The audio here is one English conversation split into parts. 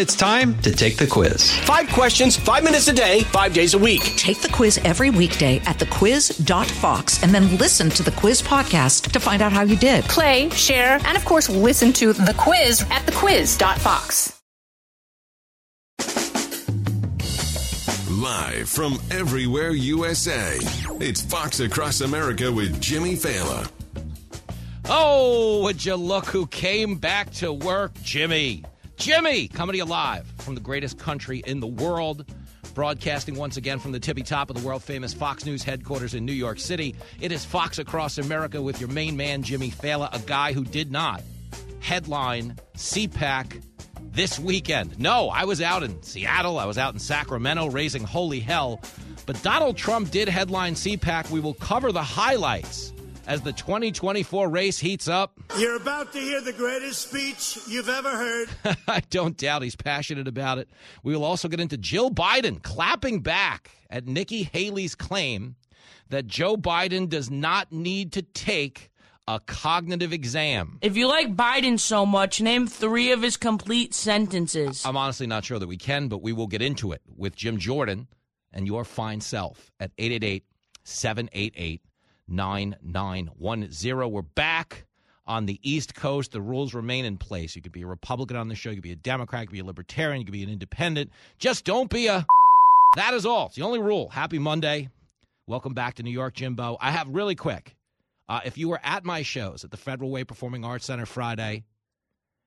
It's time to take the quiz. Five questions, five minutes a day, five days a week. Take the quiz every weekday at thequiz.fox and then listen to the quiz podcast to find out how you did. Play, share, and of course, listen to the quiz at thequiz.fox. Live from everywhere USA, it's Fox Across America with Jimmy Failla. Oh, would you look who came back to work? Jimmy. Jimmy, coming to you live from the greatest country in the world, broadcasting once again from the tippy top of the world famous Fox News headquarters in New York City. It is Fox Across America with your main man, Jimmy Failla, a guy who did not headline CPAC this weekend. No, I was out in Seattle, I was out in Sacramento raising holy hell. But Donald Trump did headline CPAC. We will cover the highlights as the 2024 race heats up. You're about to hear the greatest speech you've ever heard. I don't doubt he's passionate about it. We will also get into Jill Biden clapping back at Nikki Haley's claim that Joe Biden does not need to take a cognitive exam. If you like Biden so much, name three of his complete sentences. I'm honestly not sure that we can, but we will get into it with Jim Jordan and your fine self at 888 788 9910. We're back on the East Coast. The rules remain in place. You could be a Republican on the show, you could be a Democrat, you could be a Libertarian, you could be an Independent. Just don't be a. That is all. It's the only rule. Happy Monday. Welcome back to New York, Jimbo. I have really quick. Uh, if you were at my shows at the Federal Way Performing Arts Center Friday,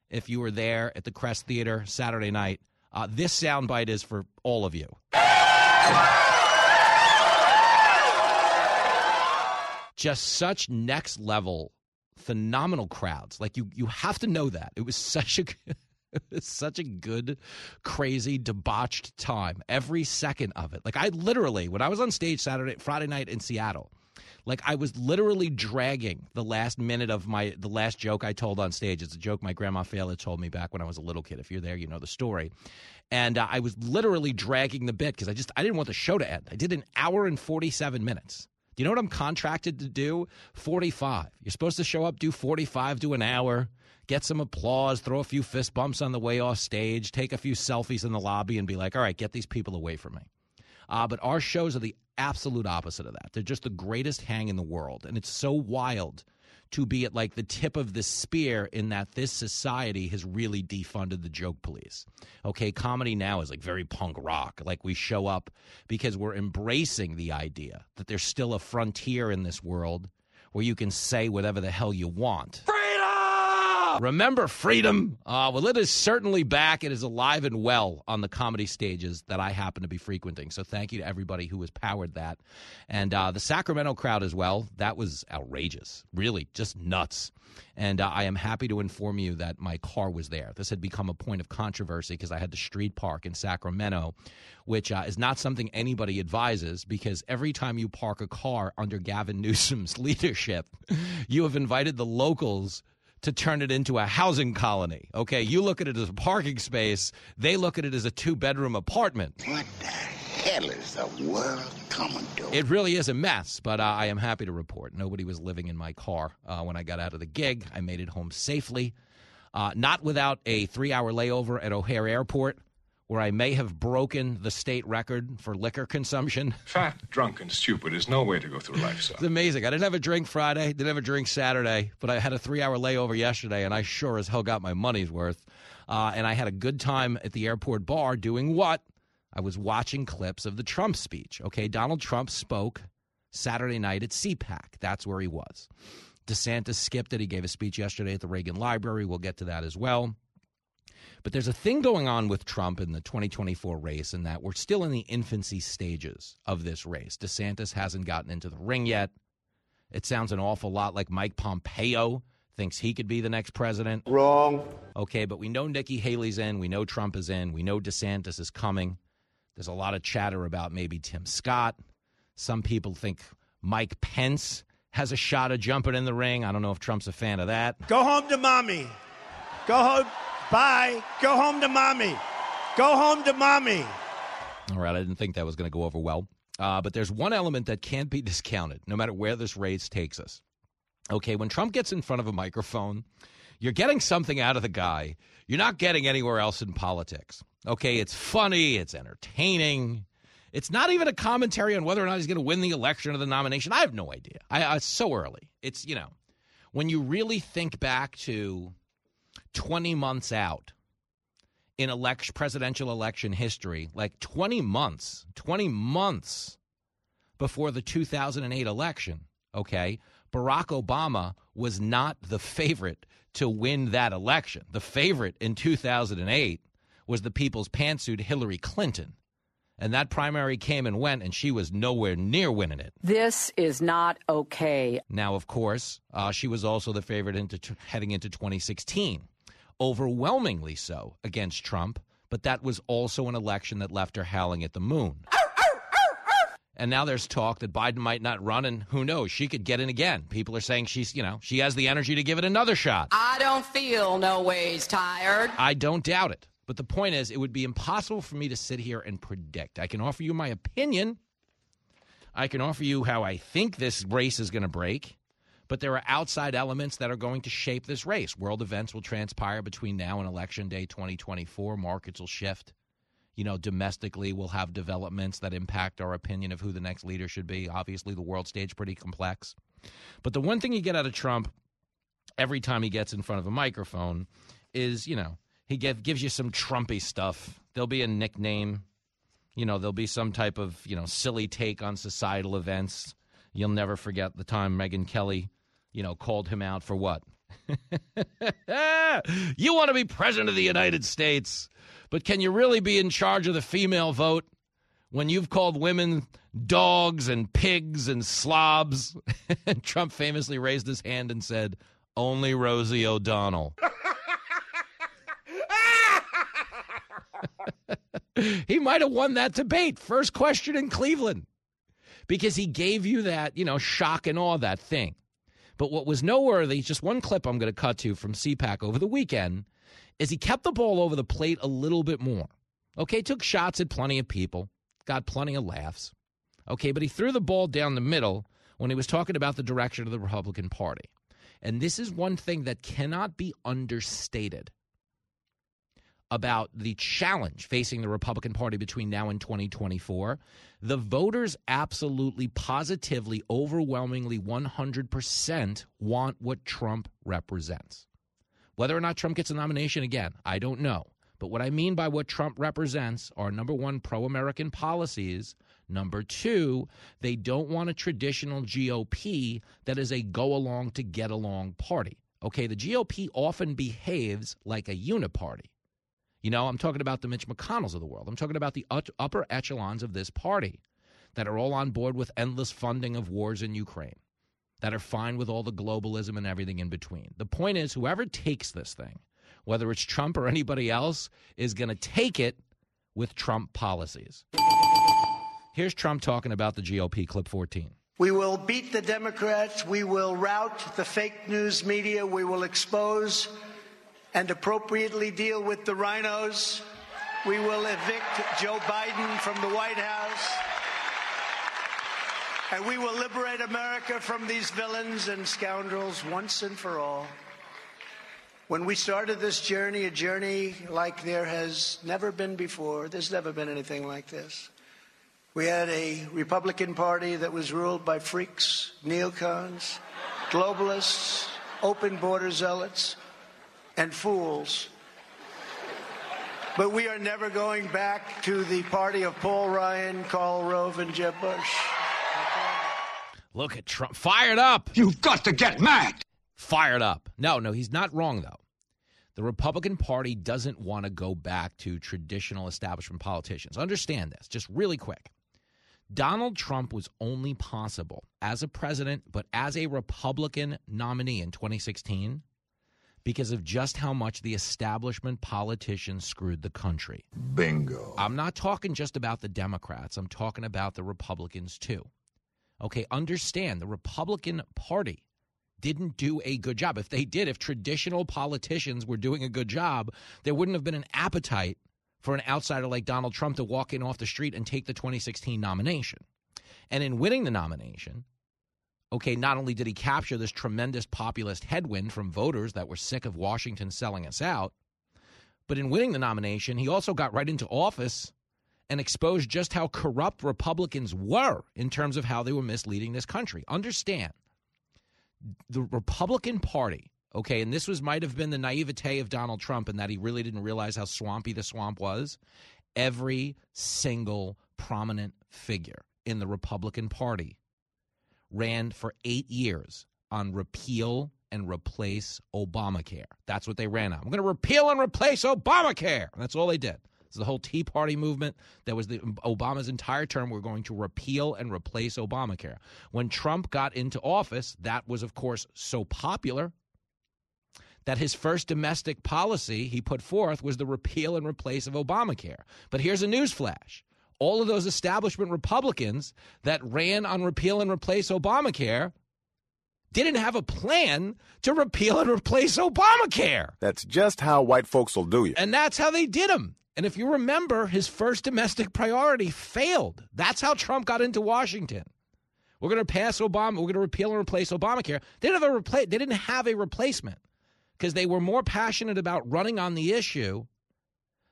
if you were there at the Crest Theater Saturday night, uh, this soundbite is for all of you. Just such next level, phenomenal crowds. Like you, you have to know that it was such a. It was such a good, crazy, debauched time. Every second of it. Like I literally, when I was on stage Saturday, Friday night in Seattle, like I was literally dragging the last minute of my the last joke I told on stage. It's a joke my grandma Fela told me back when I was a little kid. If you're there, you know the story. And uh, I was literally dragging the bit because I just I didn't want the show to end. I did an hour and 47 minutes. Do you know what I'm contracted to do? 45. You're supposed to show up, do 45, do an hour, get some applause, throw a few fist bumps on the way off stage, take a few selfies in the lobby, and be like, all right, get these people away from me. Uh, but our shows are the absolute opposite of that. They're just the greatest hang in the world. And it's so wild to be at like the tip of the spear in that this society has really defunded the joke police. Okay, comedy now is like very punk rock. Like we show up because we're embracing the idea that there's still a frontier in this world where you can say whatever the hell you want. Remember freedom? Uh, well, it is certainly back. It is alive and well on the comedy stages that I happen to be frequenting. So thank you to everybody who has powered that. And uh, the Sacramento crowd as well. That was outrageous. Really, just nuts. And uh, I am happy to inform you that my car was there. This had become a point of controversy because I had to street park in Sacramento, which uh, is not something anybody advises because every time you park a car under Gavin Newsom's leadership, you have invited the locals to turn it into a housing colony. Okay, you look at it as a parking space, they look at it as a two bedroom apartment. What the hell is the world coming to? It really is a mess, but uh, I am happy to report nobody was living in my car uh, when I got out of the gig. I made it home safely, uh, not without a three hour layover at O'Hare Airport. Where I may have broken the state record for liquor consumption. Fat, drunk, and stupid is no way to go through life, son. It's amazing. I didn't have a drink Friday, didn't have a drink Saturday, but I had a three hour layover yesterday, and I sure as hell got my money's worth. Uh, and I had a good time at the airport bar doing what? I was watching clips of the Trump speech. Okay, Donald Trump spoke Saturday night at CPAC. That's where he was. DeSantis skipped it. He gave a speech yesterday at the Reagan Library. We'll get to that as well. But there's a thing going on with Trump in the 2024 race in that we're still in the infancy stages of this race. DeSantis hasn't gotten into the ring yet. It sounds an awful lot like Mike Pompeo thinks he could be the next president. Wrong. Okay, but we know Nikki Haley's in. We know Trump is in. We know DeSantis is coming. There's a lot of chatter about maybe Tim Scott. Some people think Mike Pence has a shot of jumping in the ring. I don't know if Trump's a fan of that. Go home to mommy. Go home. Bye. Go home to mommy. Go home to mommy. All right, I didn't think that was going to go over well. Uh, but there's one element that can't be discounted, no matter where this race takes us. Okay, when Trump gets in front of a microphone, You're getting something out of the guy you're not getting anywhere else in politics. Okay, it's funny, it's entertaining. It's not even a commentary on whether or not he's going to win the election or the nomination. I have no idea. I, I, it's so early. It's, you know, when you really think back to 20 months out in election, presidential election history, like 20 months, 20 months before the 2008 election, okay, Barack Obama was not the favorite to win that election. The favorite in 2008 was the people's pantsuit Hillary Clinton. And that primary came and went, and she was nowhere near winning it. This is not okay. Now, of course, uh, she was also the favorite into t- heading into 2016, overwhelmingly so against Trump. But that was also an election that left her howling at the moon. And now there's talk that Biden might not run, and who knows, she could get in again. People are saying she's, you know, she has the energy to give it another shot. I don't feel no ways tired. I don't doubt it. But the point is, it would be impossible for me to sit here and predict. I can offer you my opinion. I can offer you how I think this race is going to break. But there are outside elements that are going to shape this race. World events will transpire between now and Election Day 2024. Markets will shift you know, domestically we'll have developments that impact our opinion of who the next leader should be. Obviously, the world stage pretty complex. But the one thing you get out of Trump every time he gets in front of a microphone is, you know, he give, gives you some Trumpy stuff. There'll be a nickname. You know, there'll be some type of, you know, silly take on societal events. You'll never forget the time Megyn Kelly, you know, called him out for what? you want to be president of the United States. But can you really be in charge of the female vote when you've called women dogs and pigs and slobs? and Trump famously raised his hand and said, Only Rosie O'Donnell. he might have won that debate. First question in Cleveland. Because he gave you that, you know, shock and awe, that thing. But what was noteworthy, just one clip I'm going to cut to from CPAC over the weekend, is he kept the ball over the plate a little bit more. Okay, took shots at plenty of people, got plenty of laughs. Okay, but he threw the ball down the middle when he was talking about the direction of the Republican Party. And this is one thing that cannot be understated about the challenge facing the Republican Party between now and 2024. The voters absolutely, positively, overwhelmingly 100% want what Trump represents. Whether or not Trump gets a nomination again, I don't know. But what I mean by what Trump represents are number one, pro American policies. Number two, they don't want a traditional GOP that is a go along to get along party. Okay, the GOP often behaves like a uniparty. You know, I'm talking about the Mitch McConnells of the world. I'm talking about the upper echelons of this party that are all on board with endless funding of wars in Ukraine that are fine with all the globalism and everything in between. The point is, whoever takes this thing, whether it's Trump or anybody else, is going to take it with Trump policies. Here's Trump talking about the GOP, clip 14. We will beat the Democrats. We will rout the fake news media. We will expose and appropriately deal with the RINOs. We will evict Joe Biden from the White House and we will liberate America from these villains and scoundrels once and for all. When we started this journey, a journey like there has never been before, there's never been anything like this. We had a Republican Party that was ruled by freaks, neocons, globalists, open border zealots, and fools. But we are never going back to the party of Paul Ryan, Karl Rove, and Jeb Bush. Look at Trump. Fired up. You've got to get mad. Fired up. No, no, he's not wrong, though. The Republican Party doesn't want to go back to traditional establishment politicians. Understand this, just really quick. Donald Trump was only possible as a president, but as a Republican nominee in 2016 because of just how much the establishment politicians screwed the country. Bingo. I'm not talking just about the Democrats, I'm talking about the Republicans too. Okay, understand the Republican Party didn't do a good job. If they did, if traditional politicians were doing a good job, there wouldn't have been an appetite for an outsider like Donald Trump to walk in off the street and take the 2016 nomination. And in winning the nomination, okay, not only did he capture this tremendous populist headwind from voters that were sick of Washington selling us out, but in winning the nomination, he also got right into office and exposed just how corrupt Republicans were in terms of how they were misleading this country. Understand, the Republican Party, okay, and this was might have been the naivete of Donald Trump in that he really didn't realize how swampy the swamp was. Every single prominent figure in the Republican Party ran for eight years on repeal and replace Obamacare. That's what they ran on. I'm going to repeal and replace Obamacare. That's all they did. It's the whole Tea Party movement. That was the Obama's entire term. We're going to repeal and replace Obamacare. When Trump got into office, that was, of course, so popular that his first domestic policy he put forth was the repeal and replace of Obamacare. But here's a newsflash all of those establishment Republicans that ran on repeal and replace Obamacare didn't have a plan to repeal and replace Obamacare. That's just how white folks will do you. And that's how they did him. And if you remember, his first domestic priority failed. That's how Trump got into Washington. We're going to pass Obama. We're going to repeal and replace Obamacare. They didn't have a repla- They didn't have a replacement because they were more passionate about running on the issue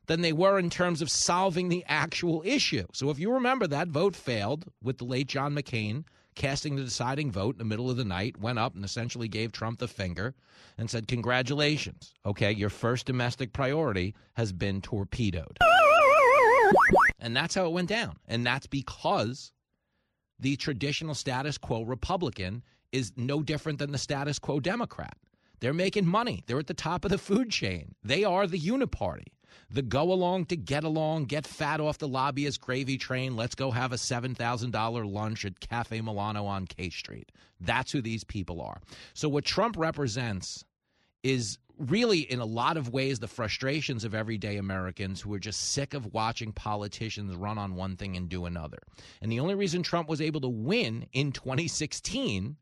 than they were in terms of solving the actual issue. So if you remember, that vote failed with the late John McCain casting the deciding vote in the middle of the night, went up and essentially gave Trump the finger and said, Congratulations. Okay, your first domestic priority has been torpedoed. And that's how it went down. And that's because the traditional status quo Republican is no different than the status quo Democrat. They're making money. They're at the top of the food chain. They are the uniparty. The go along to get along, get fat off the lobbyist gravy train. Let's go have a $7,000 lunch at Cafe Milano on K Street. That's who these people are. So, what Trump represents is really, in a lot of ways, the frustrations of everyday Americans who are just sick of watching politicians run on one thing and do another. And the only reason Trump was able to win in 2016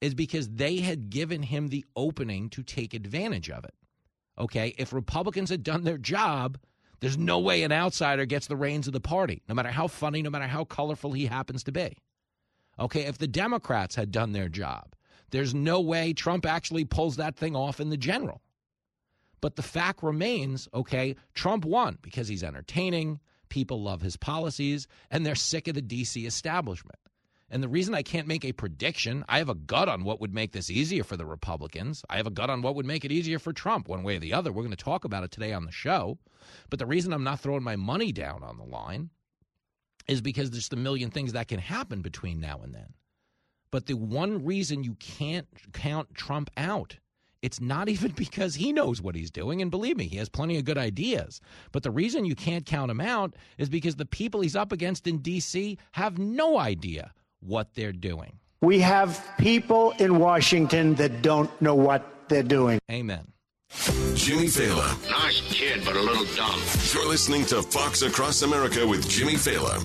is because they had given him the opening to take advantage of it. Okay, if Republicans had done their job, there's no way an outsider gets the reins of the party, no matter how funny, no matter how colorful he happens to be. Okay, if the Democrats had done their job, there's no way Trump actually pulls that thing off in the general. But the fact remains, okay, Trump won because he's entertaining, people love his policies, and they're sick of the DC establishment. And the reason I can't make a prediction, I have a gut on what would make this easier for the Republicans. I have a gut on what would make it easier for Trump, one way or the other. We're going to talk about it today on the show. But the reason I'm not throwing my money down on the line is because there's a million things that can happen between now and then. But the one reason you can't count Trump out it's not even because he knows what he's doing. And believe me, he has plenty of good ideas. But the reason you can't count him out is because the people he's up against in D.C. have no idea what they're doing. We have people in Washington that don't know what they're doing. Amen. Jimmy Failla. Nice kid, but a little dumb. You're listening to Fox Across America with Jimmy Failla.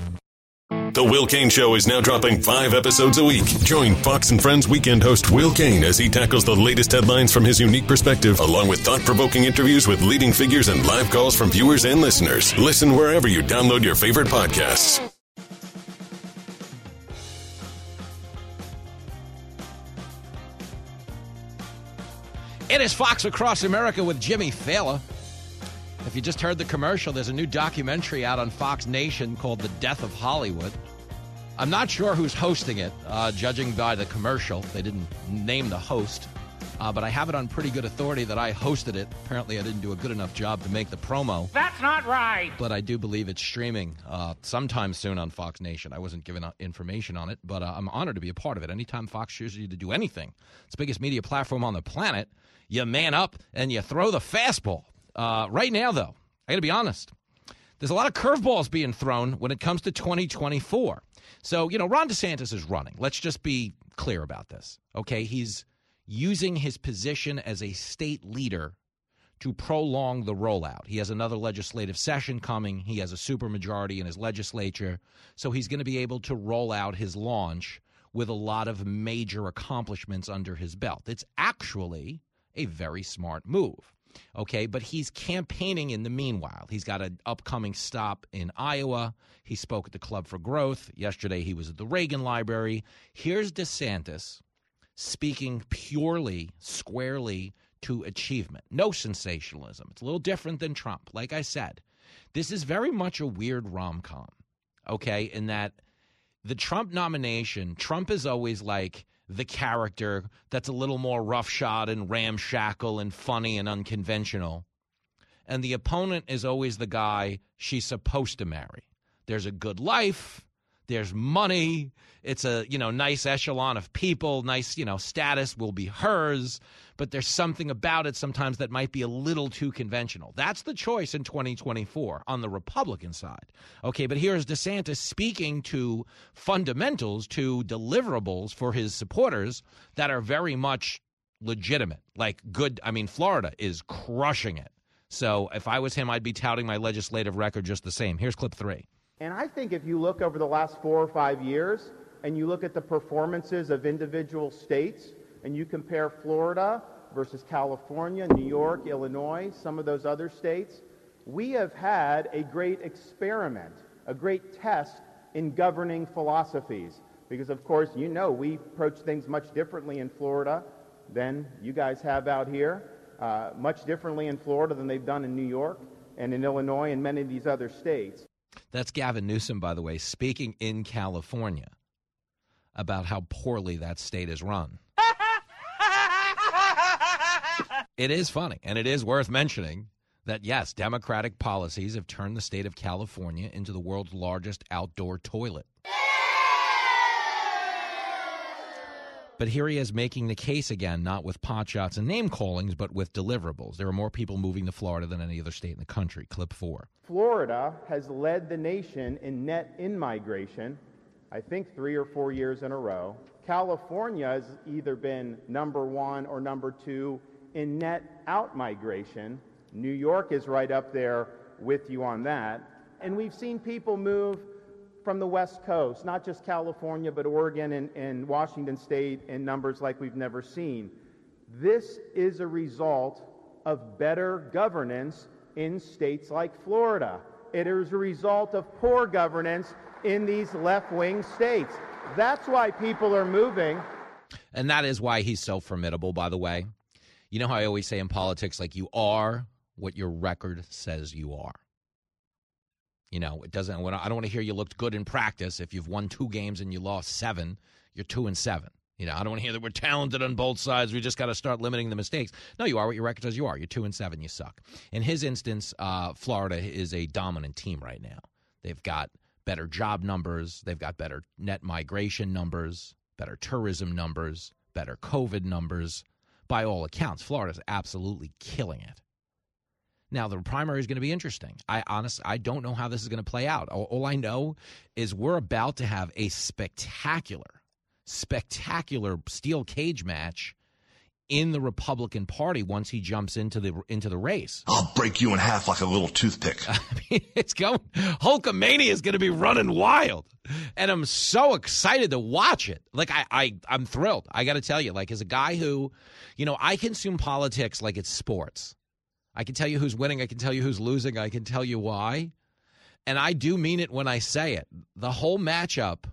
The Will Cain Show is now dropping five episodes a week. Join Fox and Friends weekend host Will Cain as he tackles the latest headlines from his unique perspective, along with thought provoking interviews with leading figures and live calls from viewers and listeners. Listen wherever you download your favorite podcasts. It is Fox Across America with Jimmy Failla. If you just heard the commercial, there's a new documentary out on Fox Nation called The Death of Hollywood. I'm not sure who's hosting it, uh, judging by the commercial. They didn't name the host, uh, but I have it on pretty good authority that I hosted it. Apparently, I didn't do a good enough job to make the promo. That's not right. But I do believe it's streaming uh, sometime soon on Fox Nation. I wasn't given information on it, but uh, I'm honored to be a part of it. Anytime Fox chooses you to do anything, it's the biggest media platform on the planet you man up and you throw the fastball. Uh, right now, though, I got to be honest. There's a lot of curveballs being thrown when it comes to 2024. So, you know, Ron DeSantis is running. Let's just be clear about this. Okay. He's using his position as a state leader to prolong the rollout. He has another legislative session coming. He has a supermajority in his legislature. So he's going to be able to roll out his launch with a lot of major accomplishments under his belt. It's actually a very smart move. Okay, but he's campaigning in the meanwhile. He's got an upcoming stop in Iowa. He spoke at the Club for Growth. Yesterday, he was at the Reagan Library. Here's DeSantis speaking purely, squarely to achievement. No sensationalism. It's a little different than Trump. Like I said, this is very much a weird rom com, okay, in that the Trump nomination, Trump is always like the character that's a little more roughshod and ramshackle and funny and unconventional. And the opponent is always the guy she's supposed to marry. There's a good life, there's money, it's a, you know, nice echelon of people, nice, you know, status will be hers, but there's something about it sometimes that might be a little too conventional. That's the choice in 2024 on the Republican side. Okay, but here's DeSantis speaking to fundamentals, to deliverables for his supporters that are very much legitimate. Like good, I mean, Florida is crushing it. So if I was him, I'd be touting my legislative record just the same. Here's clip three. And I think if you look over the last four or five years and you look at the performances of individual states and you compare Florida versus California, New York, Illinois, some of those other states, we have had a great experiment, a great test in governing philosophies. Because, of course, you know we approach things much differently in Florida than you guys have out here, uh, much differently in Florida than they've done in New York and in Illinois and many of these other states. That's Gavin Newsom, by the way, speaking in California about how poorly that state is run. it is funny, and it is worth mentioning that, yes, Democratic policies have turned the state of California into the world's largest outdoor toilet. But here he is making the case again, not with pot shots and name callings, but with deliverables. There are more people moving to Florida than any other state in the country. Clip four. Florida has led the nation in net in migration, I think three or four years in a row. California has either been number one or number two in net out migration. New York is right up there with you on that. And we've seen people move from the West Coast, not just California, but Oregon and, and Washington State in numbers like we've never seen. This is a result of better governance in states like Florida. It is a result of poor governance in these left wing states. That's why people are moving. And that is why he's so formidable, by the way. You know how I always say in politics, like, you are what your record says you are. You know, it doesn't. I don't want to hear you looked good in practice. If you've won two games and you lost seven, you're two and seven. You know, I don't want to hear that we're talented on both sides. We just got to start limiting the mistakes. No, you are what your record says you are. You're two and seven. You suck. In his instance, uh, Florida is a dominant team right now. They've got better job numbers. They've got better net migration numbers, better tourism numbers, better COVID numbers. By all accounts, Florida's absolutely killing it. Now the primary is going to be interesting. I honestly I don't know how this is going to play out. All, all, I know is we're about to have a spectacular, spectacular steel cage match in the Republican Party once he jumps into the into the race. I'll break you in half like a little toothpick. I mean, it's going. Hulkamania is going to be running wild, and I'm so excited to watch it. Like I, I I'm thrilled. I got to tell you, like as a guy who, you know, I consume politics like it's sports. I can tell you who's winning. I can tell you who's losing. I can tell you why. And I do mean it when I say it. The whole matchup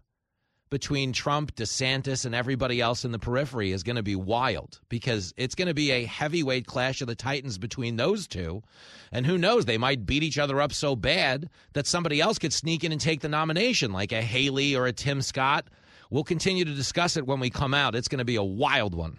between Trump, DeSantis, and everybody else in the periphery is going to be wild because it's going to be a heavyweight clash of the Titans between those two. And who knows, they might beat each other up so bad that somebody else could sneak in and take the nomination, like a Haley or a Tim Scott. We'll continue to discuss it when we come out. It's going to be a wild one.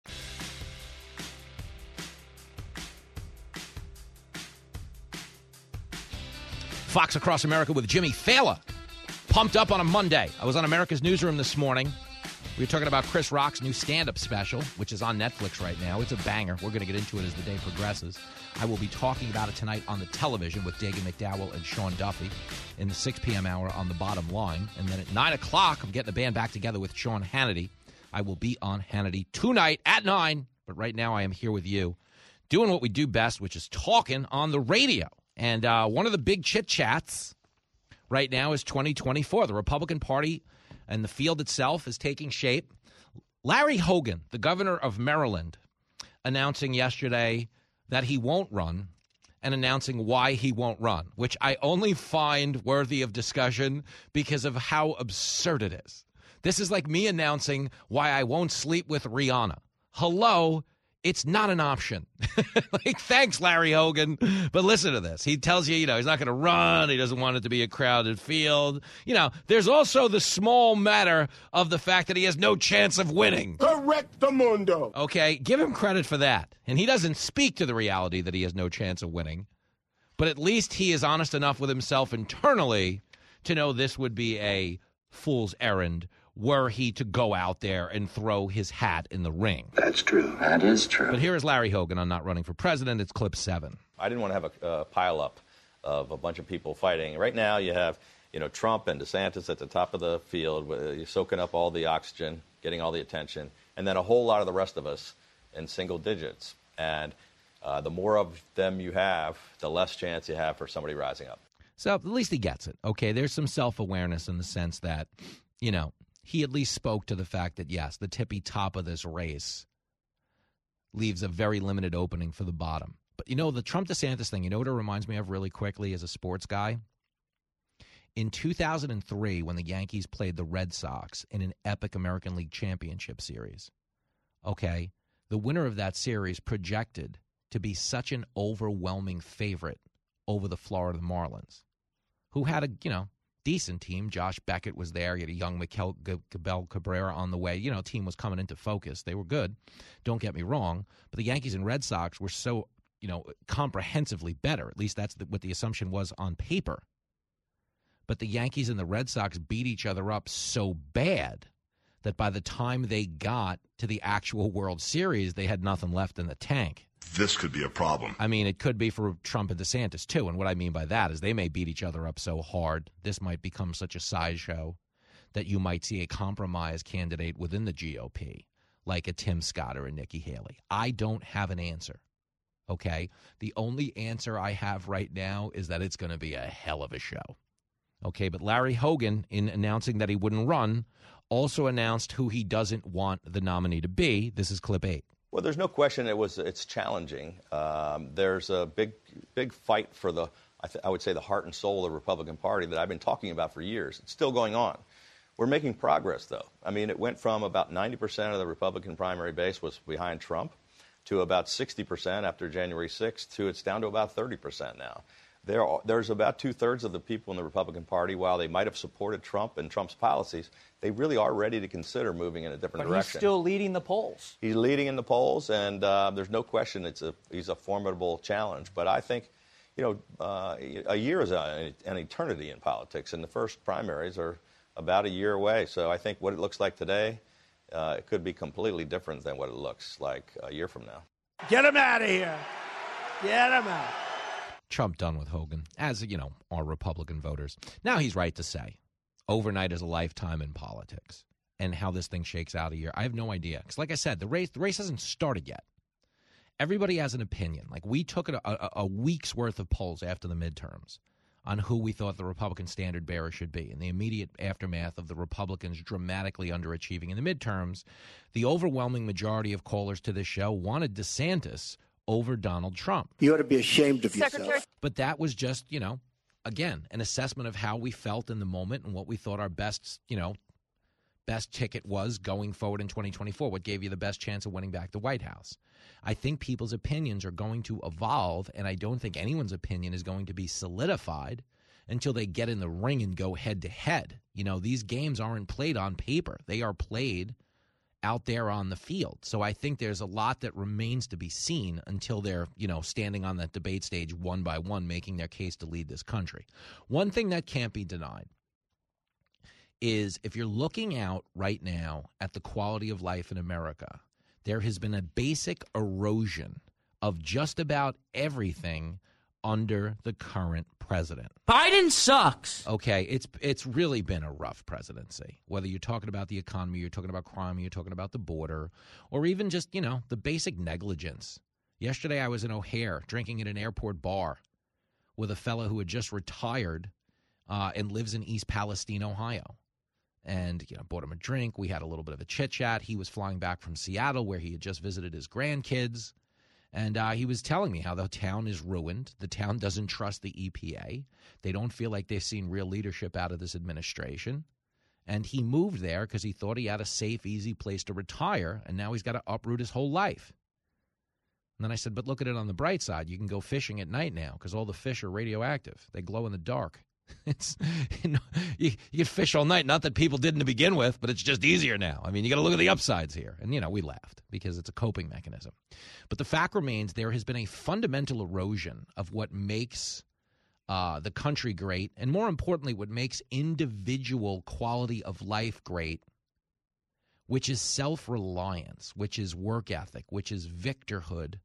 Fox Across America with Jimmy Failla. Pumped up on a Monday. I was on America's Newsroom this morning. We were talking about Chris Rock's new stand up special, which is on Netflix right now. It's a banger. We're going to get into it as the day progresses. I will be talking about it tonight on the television with Dagen McDowell and Sean Duffy in the 6 p.m. hour on the bottom line. And then at 9 o'clock, I'm getting the band back together with Sean Hannity. I will be on Hannity tonight at 9. But right now, I am here with you doing what we do best, which is talking on the radio. And uh, one of the big chit chats right now is 2024. The Republican Party and the field itself is taking shape. Larry Hogan, the governor of Maryland, announcing yesterday that he won't run and announcing why he won't run, which I only find worthy of discussion because of how absurd it is. This is like me announcing why I won't sleep with Rihanna. Hello, it's not an option. like, thanks, Larry Hogan. But listen to this. He tells you, you know, he's not going to run. He doesn't want it to be a crowded field. You know, there's also the small matter of the fact that he has no chance of winning. Correct the mundo. Okay, give him credit for that. And he doesn't speak to the reality that he has no chance of winning. But at least he is honest enough with himself internally to know this would be a fool's errand were he to go out there and throw his hat in the ring. That's true. That is true. But here is Larry Hogan on not running for president. It's clip seven. I didn't want to have a uh, pile up of a bunch of people fighting. Right now, you have you know Trump and DeSantis at the top of the field, you're soaking up all the oxygen, getting all the attention, and then a whole lot of the rest of us in single digits. And uh, the more of them you have, the less chance you have for somebody rising up. So at least he gets it. Okay, there's some self awareness in the sense that, you know, he at least spoke to the fact that, yes, the tippy top of this race leaves a very limited opening for the bottom. But, you know, the Trump DeSantis thing, you know what it reminds me of really quickly as a sports guy? In 2003, when the Yankees played the Red Sox in an epic American League Championship series, okay, the winner of that series projected to be such an overwhelming favorite over the Florida Marlins, who had a, you know, decent team. Josh Beckett was there. You had a young Miguel Cabrera on the way. You know, team was coming into focus. They were good. Don't get me wrong. But the Yankees and Red Sox were so, you know, comprehensively better. At least that's what the assumption was on paper. But the Yankees and the Red Sox beat each other up so bad that by the time they got to the actual World Series, they had nothing left in the tank this could be a problem. I mean, it could be for Trump and DeSantis too. And what I mean by that is they may beat each other up so hard, this might become such a sideshow that you might see a compromise candidate within the GOP, like a Tim Scott or a Nikki Haley. I don't have an answer. Okay. The only answer I have right now is that it's going to be a hell of a show. Okay. But Larry Hogan, in announcing that he wouldn't run, also announced who he doesn't want the nominee to be. This is clip eight. Well, there's no question it was it's challenging. Um, there's a big big fight for the I, th- I, would say the heart and soul of the Republican Party that I've been talking about for years. It's still going on. We're making progress though. I mean, it went from about 90% of the Republican primary base was behind Trump to about 60% after January 6th to it's down to about 30% now there are, there's about two thirds of the people in the Republican Party, while they might have supported Trump and Trump's policies, they really are ready to consider moving in a different but direction. He's still leading the polls. He's leading in the polls, and uh, there's no question it's a, he's a formidable challenge. But I think, you know, uh, a year is a, an eternity in politics, and the first primaries are about a year away. So I think what it looks like today, uh, it could be completely different than what it looks like a year from now. Get him out of here. Get him out. Trump done with Hogan, as you know, our Republican voters. Now he's right to say, overnight is a lifetime in politics, and how this thing shakes out a year, I have no idea. Because, like I said, the race the race hasn't started yet. Everybody has an opinion. Like we took a, a, a week's worth of polls after the midterms on who we thought the Republican standard bearer should be. In the immediate aftermath of the Republicans dramatically underachieving in the midterms, the overwhelming majority of callers to this show wanted DeSantis over Donald Trump. You ought to be ashamed of Secretary. yourself. But that was just, you know, again, an assessment of how we felt in the moment and what we thought our best, you know, best ticket was going forward in 2024, what gave you the best chance of winning back the White House. I think people's opinions are going to evolve, and I don't think anyone's opinion is going to be solidified until they get in the ring and go head to head. You know, these games aren't played on paper, they are played out there on the field. So I think there's a lot that remains to be seen until they're, you know, standing on that debate stage one by one, making their case to lead this country. One thing that can't be denied is if you're looking out right now at the quality of life in America, there has been a basic erosion of just about everything under the current president. Biden sucks. Okay, it's it's really been a rough presidency. Whether you're talking about the economy, you're talking about crime, you're talking about the border, or even just, you know, the basic negligence. Yesterday I was in O'Hare drinking at an airport bar with a fellow who had just retired uh, and lives in East Palestine, Ohio. And you know, bought him a drink. We had a little bit of a chit chat. He was flying back from Seattle, where he had just visited his grandkids. And uh, he was telling me how the town is ruined. The town doesn't trust the EPA. They don't feel like they've seen real leadership out of this administration. And he moved there because he thought he had a safe, easy place to retire. And now he's got to uproot his whole life. And then I said, but look at it on the bright side. You can go fishing at night now because all the fish are radioactive. They glow in the dark. It's you know you, you can fish all night. Not that people didn't to begin with, but it's just easier now. I mean, you got to look at the upsides here. And you know, we laughed because it's a coping mechanism. But the fact remains, there has been a fundamental erosion of what makes uh, the country great, and more importantly, what makes individual quality of life great, which is self reliance, which is work ethic, which is victorhood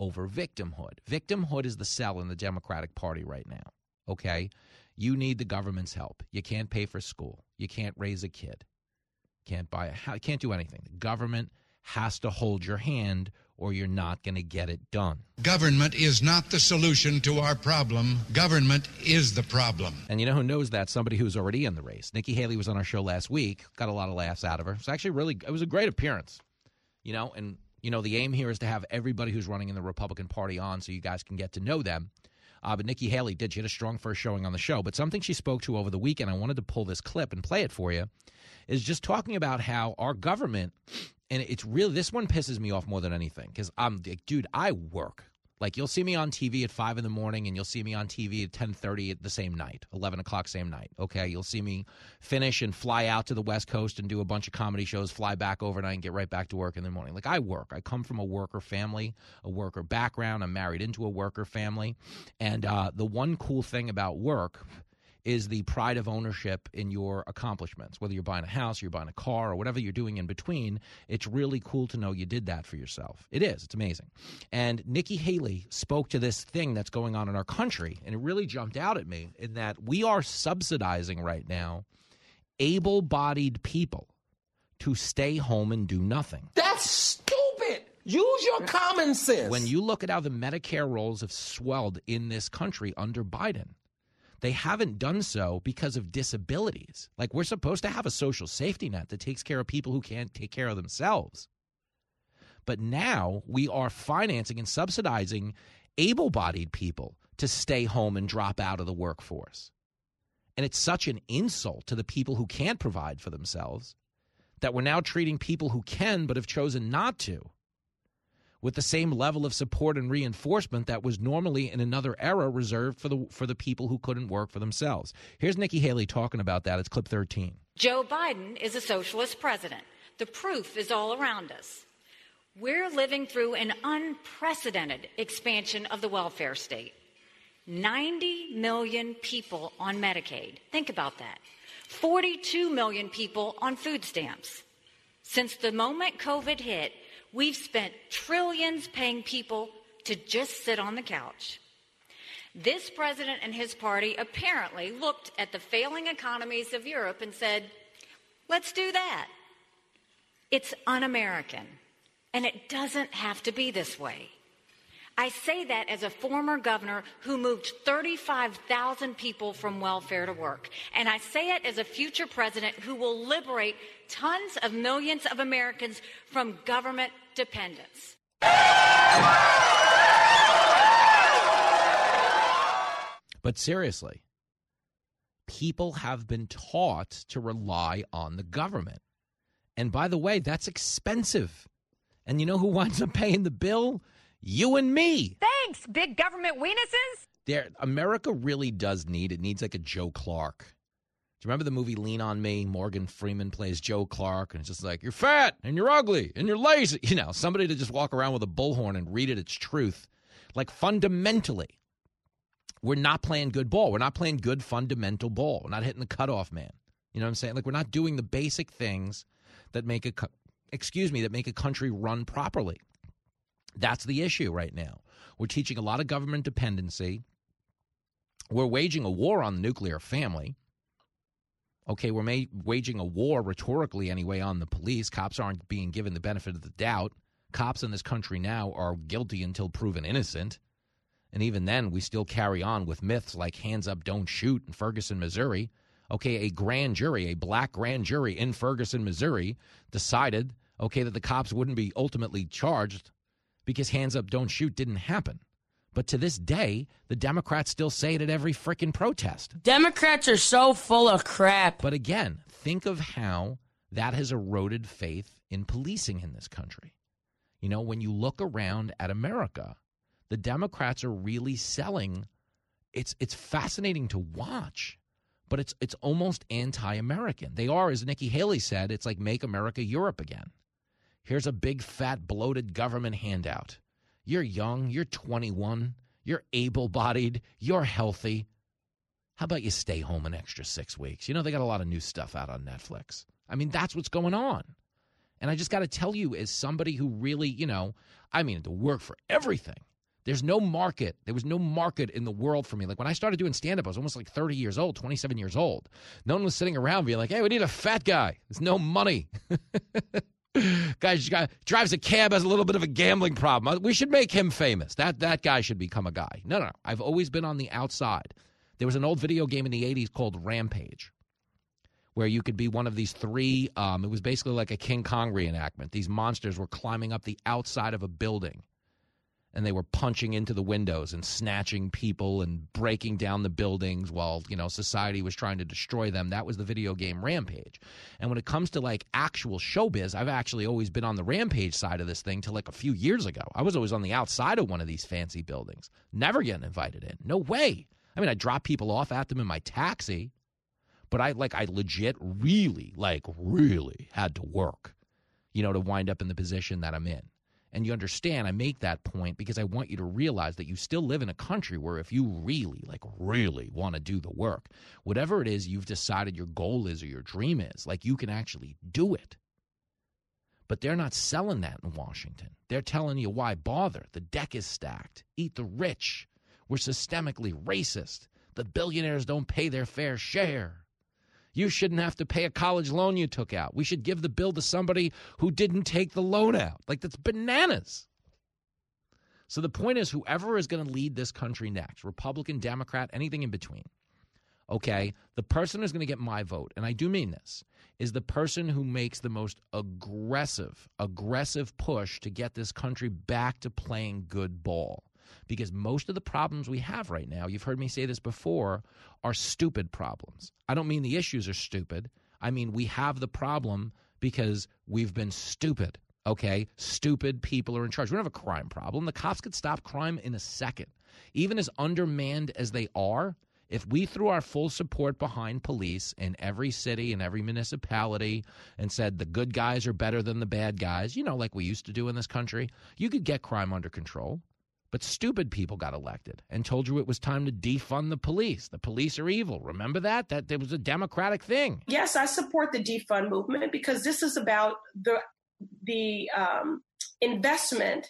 over victimhood. Victimhood is the cell in the Democratic Party right now. Okay? You need the government's help. You can't pay for school. You can't raise a kid. Can't buy a house. Can't do anything. The government has to hold your hand or you're not going to get it done. Government is not the solution to our problem. Government is the problem. And you know who knows that? Somebody who's already in the race. Nikki Haley was on our show last week. Got a lot of laughs out of her. It's actually really it was a great appearance. You know, and you know the aim here is to have everybody who's running in the Republican Party on so you guys can get to know them. Uh, but Nikki Haley did. She had a strong first showing on the show. But something she spoke to over the weekend, I wanted to pull this clip and play it for you, is just talking about how our government, and it's really, this one pisses me off more than anything because I'm, like, dude, I work. Like you'll see me on TV at five in the morning, and you'll see me on TV at ten thirty at the same night, eleven o'clock same night. Okay, you'll see me finish and fly out to the West Coast and do a bunch of comedy shows, fly back overnight, and get right back to work in the morning. Like I work. I come from a worker family, a worker background. I'm married into a worker family, and uh, the one cool thing about work is the pride of ownership in your accomplishments. Whether you're buying a house, you're buying a car, or whatever you're doing in between, it's really cool to know you did that for yourself. It is. It's amazing. And Nikki Haley spoke to this thing that's going on in our country, and it really jumped out at me in that we are subsidizing right now able bodied people to stay home and do nothing. That's stupid. Use your common sense. When you look at how the Medicare rolls have swelled in this country under Biden, they haven't done so because of disabilities. Like we're supposed to have a social safety net that takes care of people who can't take care of themselves. But now we are financing and subsidizing able bodied people to stay home and drop out of the workforce. And it's such an insult to the people who can't provide for themselves that we're now treating people who can but have chosen not to with the same level of support and reinforcement that was normally in another era reserved for the for the people who couldn't work for themselves. Here's Nikki Haley talking about that. It's clip 13. Joe Biden is a socialist president. The proof is all around us. We're living through an unprecedented expansion of the welfare state. 90 million people on Medicaid. Think about that. 42 million people on food stamps. Since the moment COVID hit, we've spent trillions paying people to just sit on the couch. This president and his party apparently looked at the failing economies of Europe and said, let's do that. It's un American, and it doesn't have to be this way. I say that as a former governor who moved 35,000 people from welfare to work. And I say it as a future president who will liberate tons of millions of Americans from government dependence. But seriously, people have been taught to rely on the government. And by the way, that's expensive. And you know who winds up paying the bill? You and me. Thanks, big government weenuses. There, America really does need it needs like a Joe Clark. Do you remember the movie Lean on Me? Morgan Freeman plays Joe Clark, and it's just like you're fat and you're ugly and you're lazy. You know, somebody to just walk around with a bullhorn and read it its truth. Like fundamentally, we're not playing good ball. We're not playing good fundamental ball. We're not hitting the cutoff man. You know what I'm saying? Like we're not doing the basic things that make a excuse me that make a country run properly. That's the issue right now. We're teaching a lot of government dependency. We're waging a war on the nuclear family. Okay, we're waging a war rhetorically anyway on the police. Cops aren't being given the benefit of the doubt. Cops in this country now are guilty until proven innocent. And even then, we still carry on with myths like hands up, don't shoot in Ferguson, Missouri. Okay, a grand jury, a black grand jury in Ferguson, Missouri, decided, okay, that the cops wouldn't be ultimately charged because hands up, don't shoot didn't happen. But to this day, the Democrats still say it at every frickin' protest. Democrats are so full of crap. But again, think of how that has eroded faith in policing in this country. You know, when you look around at America, the Democrats are really selling it's it's fascinating to watch, but it's it's almost anti-American. They are as Nikki Haley said, it's like make America Europe again. Here's a big fat bloated government handout. You're young, you're 21, you're able-bodied, you're healthy. How about you stay home an extra 6 weeks? You know they got a lot of new stuff out on Netflix. I mean, that's what's going on. And I just got to tell you, as somebody who really, you know, I mean, to work for everything. There's no market. There was no market in the world for me. Like when I started doing stand up, I was almost like 30 years old, 27 years old. No one was sitting around being like, hey, we need a fat guy. There's no money. guy drives a cab, has a little bit of a gambling problem. Uh, we should make him famous. That, that guy should become a guy. No, no, no. I've always been on the outside. There was an old video game in the 80s called Rampage where you could be one of these three. Um, it was basically like a King Kong reenactment. These monsters were climbing up the outside of a building and they were punching into the windows and snatching people and breaking down the buildings while you know society was trying to destroy them. That was the video game rampage. And when it comes to like actual showbiz i've actually always been on the rampage side of this thing till like a few years ago. I was always on the outside of one of these fancy buildings never getting invited in. No way. I mean i drop people off at them in my taxi but I like I legit really like really had to work, you know, to wind up in the position that I'm in. And you understand, I make that point because I want you to realize that you still live in a country where if you really, like really want to do the work, whatever it is you've decided your goal is or your dream is, like you can actually do it. But they're not selling that in Washington. They're telling you why bother. The deck is stacked. Eat the rich. We're systemically racist. The billionaires don't pay their fair share. You shouldn't have to pay a college loan you took out. We should give the bill to somebody who didn't take the loan out. Like, that's bananas. So the point is, whoever is going to lead this country next, Republican, Democrat, anything in between, okay, the person who's going to get my vote, and I do mean this, is the person who makes the most aggressive, aggressive push to get this country back to playing good ball because most of the problems we have right now, you've heard me say this before, are stupid problems. I don't mean the issues are stupid. I mean we have the problem because we've been stupid. Okay? Stupid people are in charge. We don't have a crime problem. The cops could stop crime in a second. Even as undermanned as they are, if we threw our full support behind police in every city and every municipality and said the good guys are better than the bad guys, you know, like we used to do in this country, you could get crime under control. But stupid people got elected and told you it was time to defund the police. The police are evil. Remember that? That there was a democratic thing. Yes, I support the defund movement because this is about the the um, investment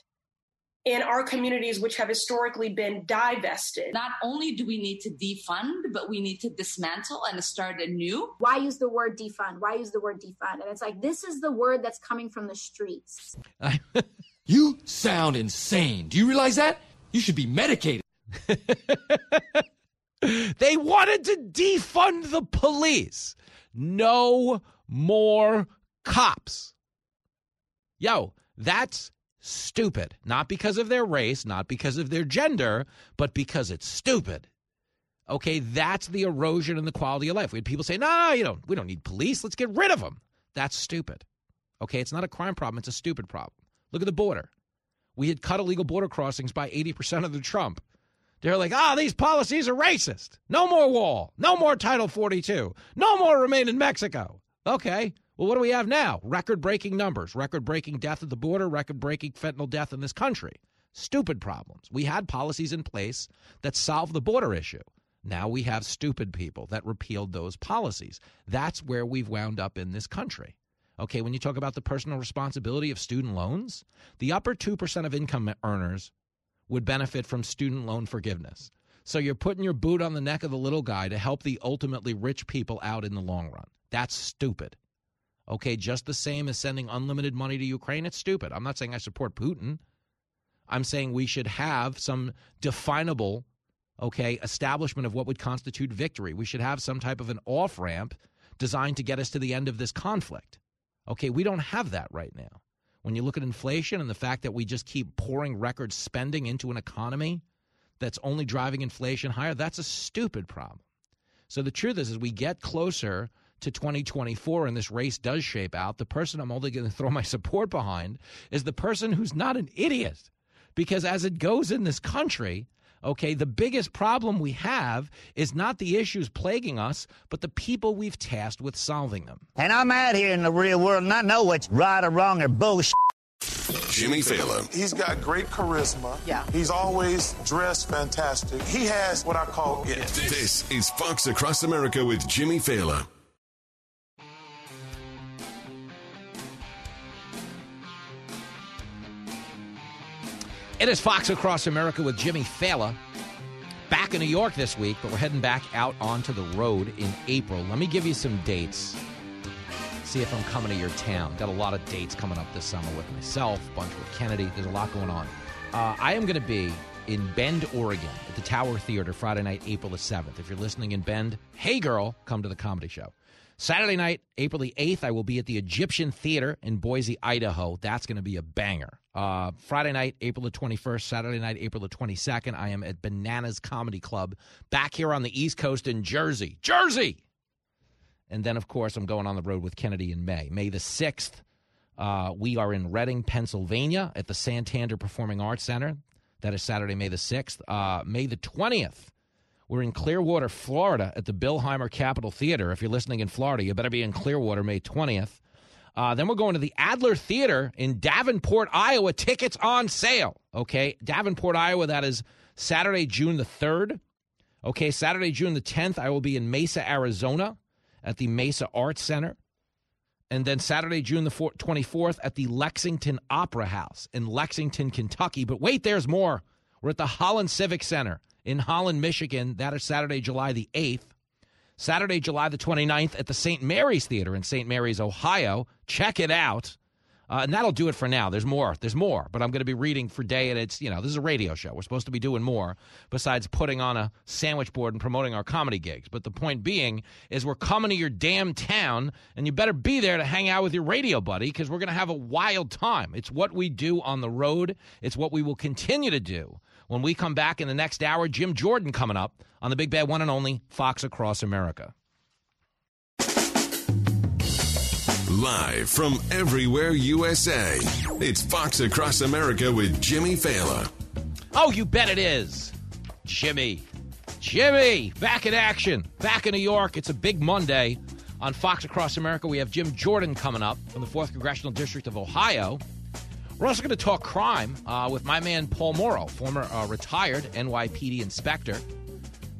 in our communities, which have historically been divested. Not only do we need to defund, but we need to dismantle and start anew. Why use the word defund? Why use the word defund? And it's like, this is the word that's coming from the streets. You sound insane. Do you realize that? You should be medicated. they wanted to defund the police. No more cops. Yo, that's stupid. Not because of their race, not because of their gender, but because it's stupid. Okay, that's the erosion in the quality of life. We had people say, "No, nah, you don't. We don't need police. Let's get rid of them." That's stupid. Okay, it's not a crime problem. It's a stupid problem. Look at the border. We had cut illegal border crossings by 80% of the Trump. They're like, ah, these policies are racist. No more wall. No more Title 42. No more remain in Mexico. Okay. Well, what do we have now? Record breaking numbers, record breaking death at the border, record breaking fentanyl death in this country. Stupid problems. We had policies in place that solved the border issue. Now we have stupid people that repealed those policies. That's where we've wound up in this country. Okay, when you talk about the personal responsibility of student loans, the upper 2% of income earners would benefit from student loan forgiveness. So you're putting your boot on the neck of the little guy to help the ultimately rich people out in the long run. That's stupid. Okay, just the same as sending unlimited money to Ukraine, it's stupid. I'm not saying I support Putin. I'm saying we should have some definable, okay, establishment of what would constitute victory. We should have some type of an off ramp designed to get us to the end of this conflict. Okay, we don't have that right now. When you look at inflation and the fact that we just keep pouring record spending into an economy that's only driving inflation higher, that's a stupid problem. So the truth is, as we get closer to 2024 and this race does shape out, the person I'm only going to throw my support behind is the person who's not an idiot. Because as it goes in this country, okay, the biggest problem we have is not the issues plaguing us, but the people we've tasked with solving them. And I'm out here in the real world and I know what's right or wrong or bullshit. Jimmy Failla. He's got great charisma. Yeah. He's always dressed fantastic. He has what I call it. This is Fox Across America with Jimmy Failla. It is Fox Across America with Jimmy Failla. Back in New York this week, but we're heading back out onto the road in April. Let me give you some dates. See if I'm coming to your town. Got a lot of dates coming up this summer with myself, a bunch with Kennedy. There's a lot going on. Uh, I am going to be in Bend, Oregon at the Tower Theater Friday night, April the 7th. If you're listening in Bend, hey girl, come to the comedy show. Saturday night, April the 8th, I will be at the Egyptian Theater in Boise, Idaho. That's going to be a banger. Uh, Friday night, April the 21st, Saturday night, April the 22nd, I am at Bananas Comedy Club back here on the East Coast in Jersey. Jersey! And then, of course, I'm going on the road with Kennedy in May. May the 6th, uh, we are in Reading, Pennsylvania at the Santander Performing Arts Center. That is Saturday, May the 6th. Uh, May the 20th, we're in Clearwater, Florida at the Bilheimer Capitol Theater. If you're listening in Florida, you better be in Clearwater May 20th. Uh, then we're going to the Adler Theater in Davenport, Iowa. Tickets on sale. Okay. Davenport, Iowa. That is Saturday, June the 3rd. Okay. Saturday, June the 10th, I will be in Mesa, Arizona at the Mesa Arts Center. And then Saturday, June the 24th at the Lexington Opera House in Lexington, Kentucky. But wait, there's more. We're at the Holland Civic Center in Holland, Michigan. That is Saturday, July the 8th. Saturday, July the 29th at the St. Mary's Theater in St. Mary's, Ohio. Check it out. Uh, and that'll do it for now. There's more. There's more. But I'm going to be reading for day, and it's, you know, this is a radio show. We're supposed to be doing more besides putting on a sandwich board and promoting our comedy gigs. But the point being is we're coming to your damn town, and you better be there to hang out with your radio buddy because we're going to have a wild time. It's what we do on the road, it's what we will continue to do. When we come back in the next hour, Jim Jordan coming up on the Big Bad One and Only Fox Across America. Live from everywhere USA, it's Fox Across America with Jimmy Failla. Oh, you bet it is. Jimmy. Jimmy, back in action. Back in New York. It's a big Monday. On Fox Across America, we have Jim Jordan coming up from the 4th Congressional District of Ohio. We're also going to talk crime uh, with my man Paul Mauro, former uh, retired NYPD inspector,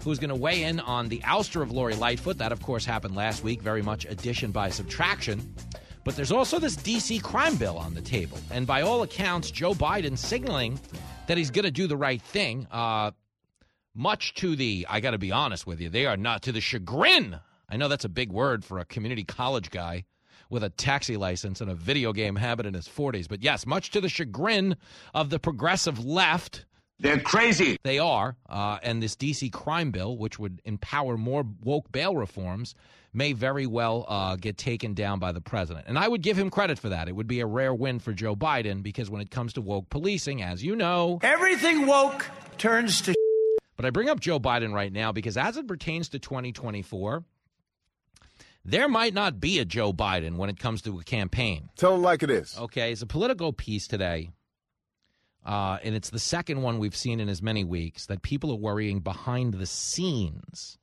who's going to weigh in on the ouster of Lori Lightfoot. That, of course, happened last week, very much addition by subtraction. But there's also this D.C. crime bill on the table. And by all accounts, Joe Biden signaling that he's going to do the right thing, uh, much to the, I got to be honest with you, they are not to the chagrin. I know that's a big word for a community college guy with a taxi license and a video game habit in his 40s. But yes, much to the chagrin of the progressive left. They're crazy. They are. Uh, and this D.C. crime bill, which would empower more woke bail reforms, may very well uh, get taken down by the president. And I would give him credit for that. It would be a rare win for Joe Biden because when it comes to woke policing, as you know, everything woke turns to. But I bring up Joe Biden right now because as it pertains to 2024, there might not be a Joe Biden when it comes to a campaign. Tell him like it is. Okay, it's a political piece today, uh, and it's the second one we've seen in as many weeks that people are worrying behind the scenes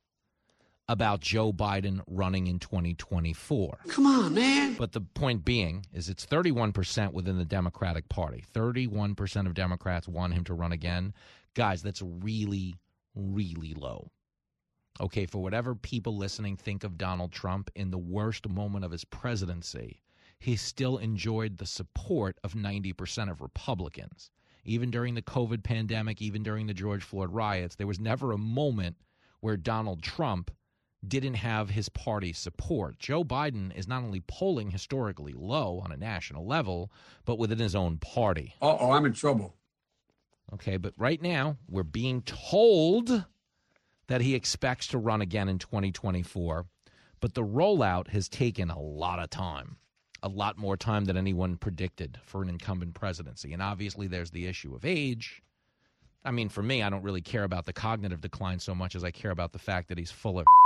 about Joe Biden running in 2024. Come on, man. But the point being is it's 31% within the Democratic Party. 31% of Democrats want him to run again. Guys, that's really, really low. Okay, for whatever people listening think of Donald Trump in the worst moment of his presidency, he still enjoyed the support of 90% of Republicans. Even during the COVID pandemic, even during the George Floyd riots, there was never a moment where Donald Trump didn't have his party support. Joe Biden is not only polling historically low on a national level, but within his own party. Uh oh, I'm in trouble. Okay, but right now we're being told that he expects to run again in 2024, but the rollout has taken a lot of time. A lot more time than anyone predicted for an incumbent presidency. And obviously, there's the issue of age. I mean, for me, I don't really care about the cognitive decline so much as I care about the fact that he's full of.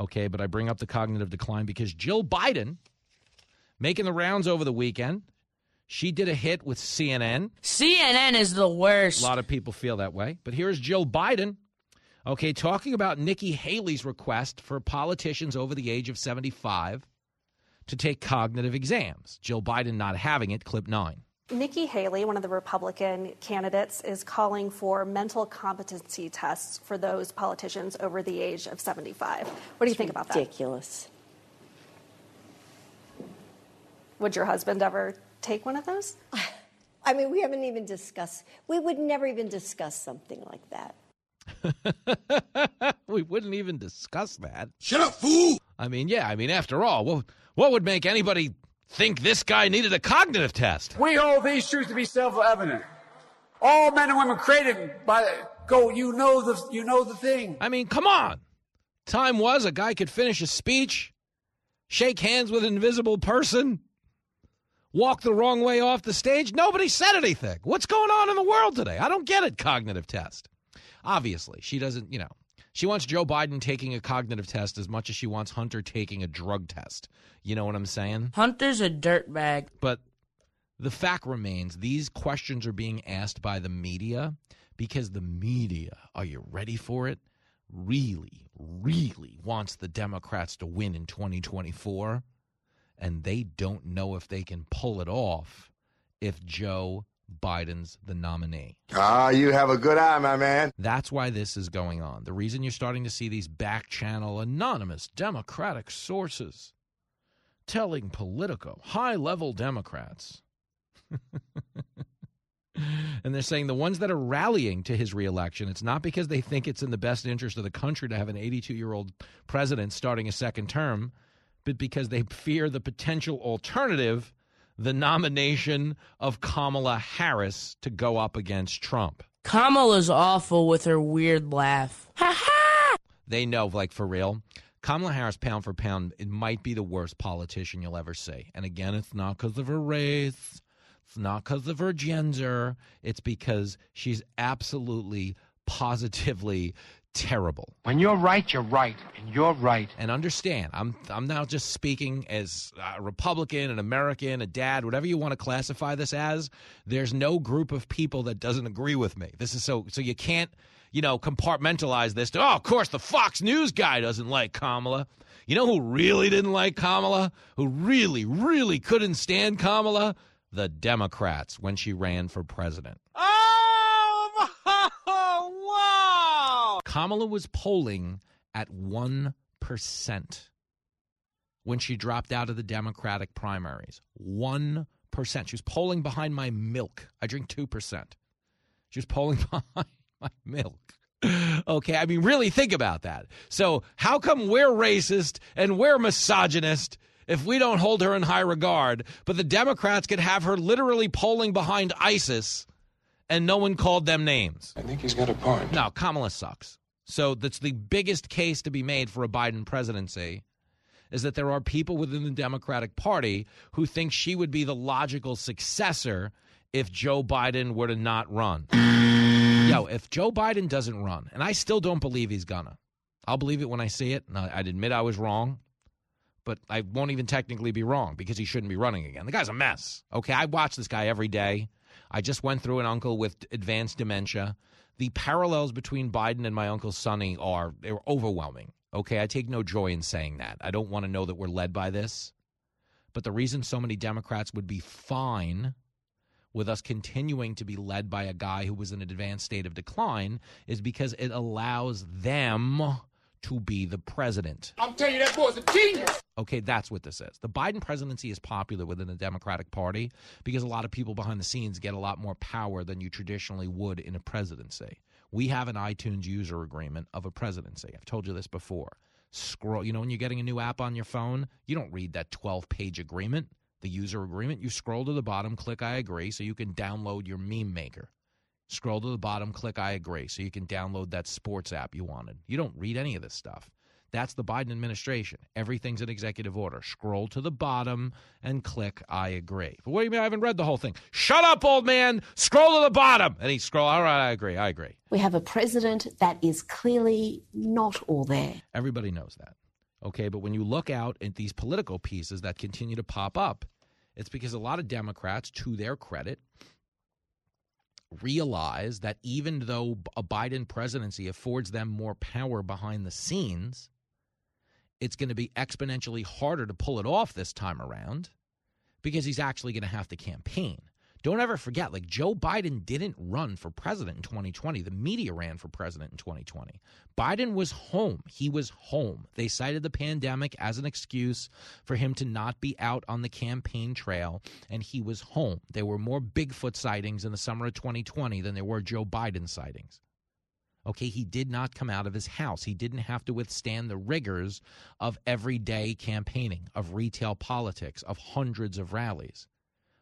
Okay, but I bring up the cognitive decline because Jill Biden, making the rounds over the weekend, she did a hit with CNN. CNN is the worst. A lot of people feel that way. But here's Jill Biden, okay, talking about Nikki Haley's request for politicians over the age of 75 to take cognitive exams. Jill Biden not having it, clip nine. Nikki Haley, one of the Republican candidates, is calling for mental competency tests for those politicians over the age of 75. What do you think about that? Ridiculous. Would your husband ever take one of those? I mean, we haven't even discussed, we would never even discuss something like that. we wouldn't even discuss that. Shut up, fool! I mean, yeah, I mean, after all, what, what would make anybody think this guy needed a cognitive test? We hold these truths to be self-evident. All men and women created by go. You know the you know the thing. I mean, come on. Time was a guy could finish a speech, shake hands with an invisible person, walk the wrong way off the stage. Nobody said anything. What's going on in the world today? I don't get it. Cognitive test. Obviously, she doesn't. You know, she wants Joe Biden taking a cognitive test as much as she wants Hunter taking a drug test. You know what I'm saying? Hunter's a dirtbag. But the fact remains these questions are being asked by the media because the media, are you ready for it? Really, really wants the Democrats to win in 2024. And they don't know if they can pull it off if Joe Biden's the nominee. Ah, you have a good eye, my man. That's why this is going on. The reason you're starting to see these back channel anonymous Democratic sources telling Politico, high level Democrats, and they're saying the ones that are rallying to his reelection, it's not because they think it's in the best interest of the country to have an 82 year old president starting a second term, but because they fear the potential alternative the nomination of Kamala Harris to go up against Trump. Kamala's awful with her weird laugh. Ha ha! They know, like for real. Kamala Harris, pound for pound, it might be the worst politician you'll ever see. And again, it's not because of her race, it's not because of her gender, it's because she's absolutely, positively terrible. When you're right, you're right, and you're right. And understand, I'm I'm now just speaking as a Republican, an American, a dad, whatever you want to classify this as. There's no group of people that doesn't agree with me. This is so so you can't you know compartmentalize this. To, oh, of course, the Fox News guy doesn't like Kamala. You know who really didn't like Kamala? Who really, really couldn't stand Kamala? The Democrats when she ran for president. Oh, Kamala was polling at 1% when she dropped out of the Democratic primaries. 1%. She was polling behind my milk. I drink 2%. She was polling behind my milk. Okay, I mean, really think about that. So, how come we're racist and we're misogynist if we don't hold her in high regard, but the Democrats could have her literally polling behind ISIS and no one called them names? I think he's got a point. No, Kamala sucks. So that's the biggest case to be made for a Biden presidency is that there are people within the Democratic Party who think she would be the logical successor if Joe Biden were to not run. Yo, if Joe Biden doesn't run, and I still don't believe he's gonna, I'll believe it when I see it. And I'd admit I was wrong, but I won't even technically be wrong because he shouldn't be running again. The guy's a mess. Okay, I watch this guy every day. I just went through an uncle with advanced dementia. The parallels between Biden and my uncle Sonny are they're overwhelming. Okay, I take no joy in saying that. I don't want to know that we're led by this. But the reason so many Democrats would be fine with us continuing to be led by a guy who was in an advanced state of decline is because it allows them to be the president. I'm telling you, that boy's a genius. Okay, that's what this is. The Biden presidency is popular within the Democratic Party because a lot of people behind the scenes get a lot more power than you traditionally would in a presidency. We have an iTunes user agreement of a presidency. I've told you this before. Scroll, you know, when you're getting a new app on your phone, you don't read that 12 page agreement, the user agreement. You scroll to the bottom, click I agree, so you can download your meme maker. Scroll to the bottom, click I agree, so you can download that sports app you wanted. You don't read any of this stuff. That's the Biden administration. Everything's an executive order. Scroll to the bottom and click I agree. But what do you mean I haven't read the whole thing? Shut up, old man. Scroll to the bottom. And he scroll. All right, I agree. I agree. We have a president that is clearly not all there. Everybody knows that. Okay, but when you look out at these political pieces that continue to pop up, it's because a lot of Democrats, to their credit, realize that even though a Biden presidency affords them more power behind the scenes, it's going to be exponentially harder to pull it off this time around because he's actually going to have to campaign. Don't ever forget, like Joe Biden didn't run for president in 2020. The media ran for president in 2020. Biden was home. He was home. They cited the pandemic as an excuse for him to not be out on the campaign trail, and he was home. There were more Bigfoot sightings in the summer of 2020 than there were Joe Biden sightings. Okay, he did not come out of his house. He didn't have to withstand the rigors of everyday campaigning, of retail politics, of hundreds of rallies.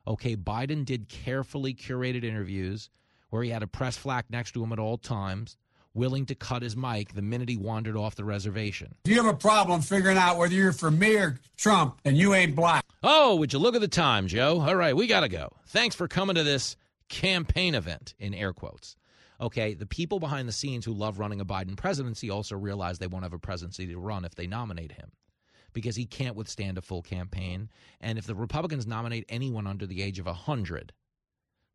Okay, Biden did carefully curated interviews where he had a press flack next to him at all times, willing to cut his mic the minute he wandered off the reservation. If you have a problem figuring out whether you're for me or Trump, and you ain't black. Oh, would you look at the time, Joe? All right, we got to go. Thanks for coming to this campaign event, in air quotes. Okay, the people behind the scenes who love running a Biden presidency also realize they won't have a presidency to run if they nominate him because he can't withstand a full campaign. And if the Republicans nominate anyone under the age of 100,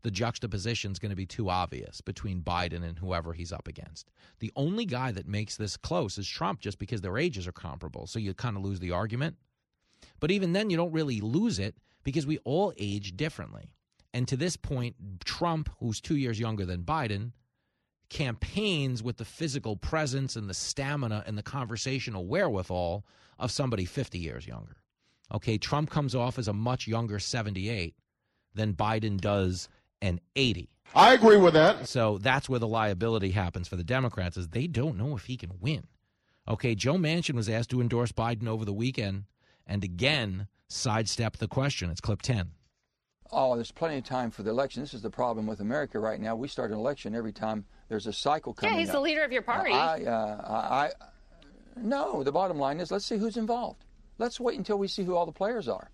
the juxtaposition is going to be too obvious between Biden and whoever he's up against. The only guy that makes this close is Trump just because their ages are comparable. So you kind of lose the argument. But even then, you don't really lose it because we all age differently. And to this point, Trump, who's two years younger than Biden, campaigns with the physical presence and the stamina and the conversational wherewithal of somebody 50 years younger. Okay, Trump comes off as a much younger 78 than Biden does an 80. I agree with that. So that's where the liability happens for the Democrats is they don't know if he can win. Okay, Joe Manchin was asked to endorse Biden over the weekend and again sidestepped the question. It's clip 10. Oh, there's plenty of time for the election. This is the problem with America right now. We start an election every time there's a cycle coming. Yeah, he's up. the leader of your party. Uh, I, uh, I, no, the bottom line is let's see who's involved. Let's wait until we see who all the players are.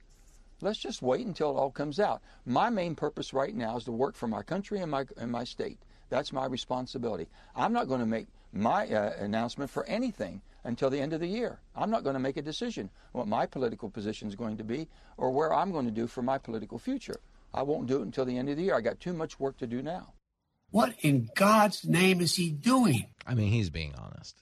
Let's just wait until it all comes out. My main purpose right now is to work for my country and my and my state. That's my responsibility. I'm not going to make my uh, announcement for anything until the end of the year. I'm not going to make a decision what my political position is going to be or where I'm going to do for my political future. I won't do it until the end of the year. I got too much work to do now. What in God's name is he doing? I mean, he's being honest.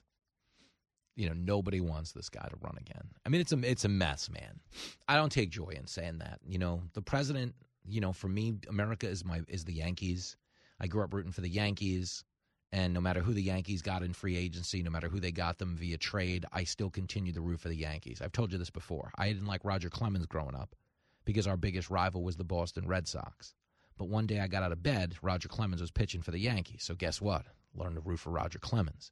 You know, nobody wants this guy to run again. I mean, it's a it's a mess, man. I don't take joy in saying that. You know, the president. You know, for me, America is my is the Yankees. I grew up rooting for the Yankees, and no matter who the Yankees got in free agency, no matter who they got them via trade, I still continue to root for the Yankees. I've told you this before. I didn't like Roger Clemens growing up because our biggest rival was the Boston Red Sox. But one day I got out of bed, Roger Clemens was pitching for the Yankees. So guess what? Learned to root for Roger Clemens.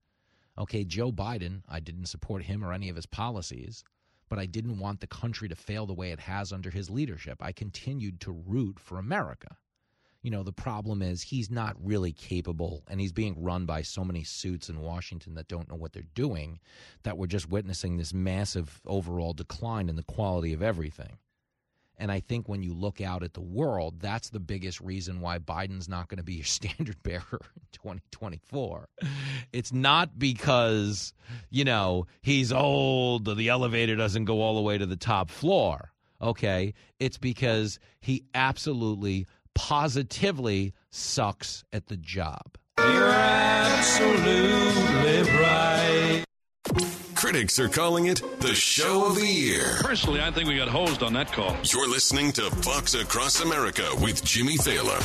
Okay, Joe Biden, I didn't support him or any of his policies, but I didn't want the country to fail the way it has under his leadership. I continued to root for America. You know, the problem is he's not really capable and he's being run by so many suits in Washington that don't know what they're doing that we're just witnessing this massive overall decline in the quality of everything. And I think when you look out at the world, that's the biggest reason why Biden's not going to be your standard bearer in 2024. It's not because, you know, he's old the elevator doesn't go all the way to the top floor. Okay. It's because he absolutely, positively sucks at the job. You're absolutely right. Critics are calling it the show of the year. Personally, I think we got hosed on that call. You're listening to Fox Across America with Jimmy Failla.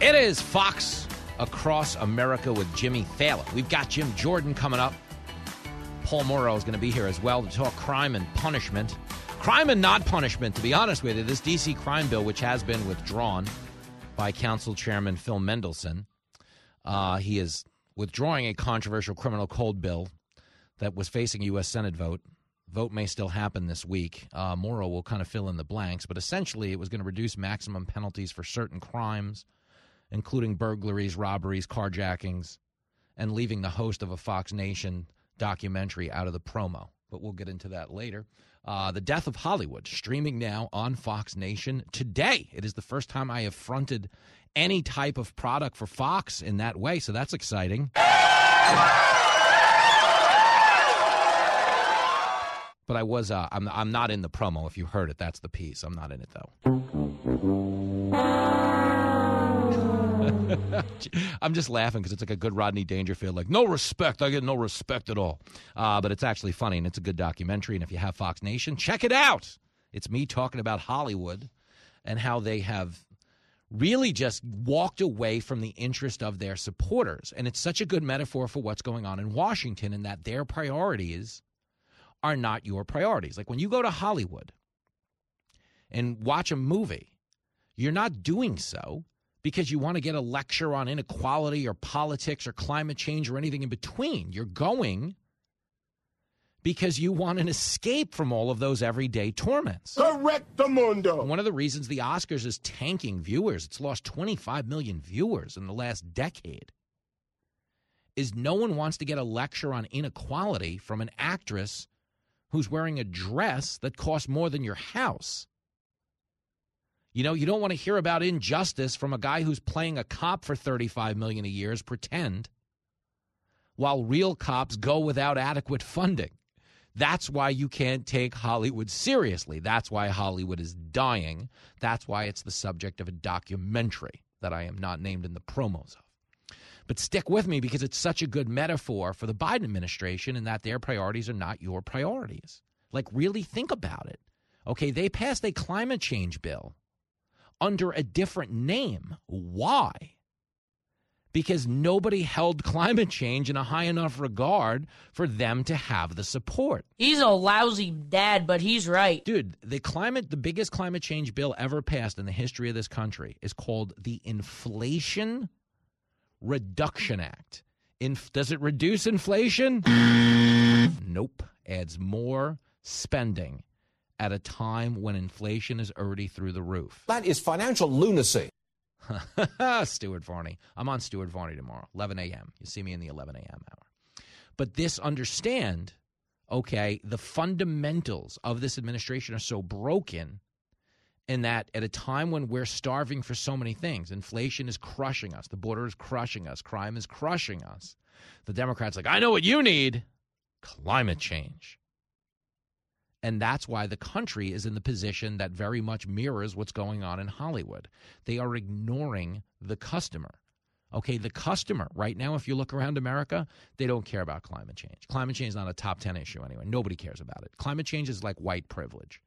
It is Fox Across America with Jimmy Failla. We've got Jim Jordan coming up. Paul Mauro is going to be here as well to talk crime and punishment. Crime and not punishment, to be honest with you. This D.C. crime bill, which has been withdrawn by Council Chairman Phil Mendelson, uh, he is withdrawing a controversial criminal code bill that was facing a U.S. Senate vote. Vote may still happen this week. Uh, Mauro will kind of fill in the blanks, but essentially it was going to reduce maximum penalties for certain crimes, including burglaries, robberies, carjackings, and leaving the host of a Fox Nation documentary out of the promo. But we'll get into that later. Uh, the Death of Hollywood, streaming now on Fox Nation today. It is the first time I have fronted any type of product for Fox in that way, so that's exciting. But I was, uh, I'm, I'm not in the promo. If you heard it, that's the piece. I'm not in it though. I'm just laughing because it's like a good Rodney Dangerfield, like no respect. I get no respect at all. Uh, but it's actually funny and it's a good documentary. And if you have Fox Nation, check it out. It's me talking about Hollywood and how they have really just walked away from the interest of their supporters. And it's such a good metaphor for what's going on in Washington and that their priorities are not your priorities. Like when you go to Hollywood and watch a movie, you're not doing so because you want to get a lecture on inequality or politics or climate change or anything in between. You're going because you want an escape from all of those everyday torments. Correct the mundo. One of the reasons the Oscars is tanking viewers, it's lost 25 million viewers in the last decade, is no one wants to get a lecture on inequality from an actress who's wearing a dress that costs more than your house. You know, you don't want to hear about injustice from a guy who's playing a cop for 35 million a year pretend while real cops go without adequate funding. That's why you can't take Hollywood seriously. That's why Hollywood is dying. That's why it's the subject of a documentary that I am not named in the promos of. But stick with me because it's such a good metaphor for the Biden administration and that their priorities are not your priorities. Like, really think about it. Okay, they passed a climate change bill under a different name. Why? Because nobody held climate change in a high enough regard for them to have the support. He's a lousy dad, but he's right. Dude, the climate the biggest climate change bill ever passed in the history of this country is called the Inflation Reduction Act. Inf- does it reduce inflation? nope. Adds more spending at a time when inflation is already through the roof. That is financial lunacy. Stuart Varney. I'm on Stuart Varney tomorrow, 11 a.m. You see me in the 11 a.m. hour. But this, understand, okay, the fundamentals of this administration are so broken in that at a time when we're starving for so many things, inflation is crushing us, the border is crushing us, crime is crushing us. The Democrats like, I know what you need, climate change. And that's why the country is in the position that very much mirrors what's going on in Hollywood. They are ignoring the customer. Okay, the customer, right now, if you look around America, they don't care about climate change. Climate change is not a top 10 issue anyway. Nobody cares about it. Climate change is like white privilege.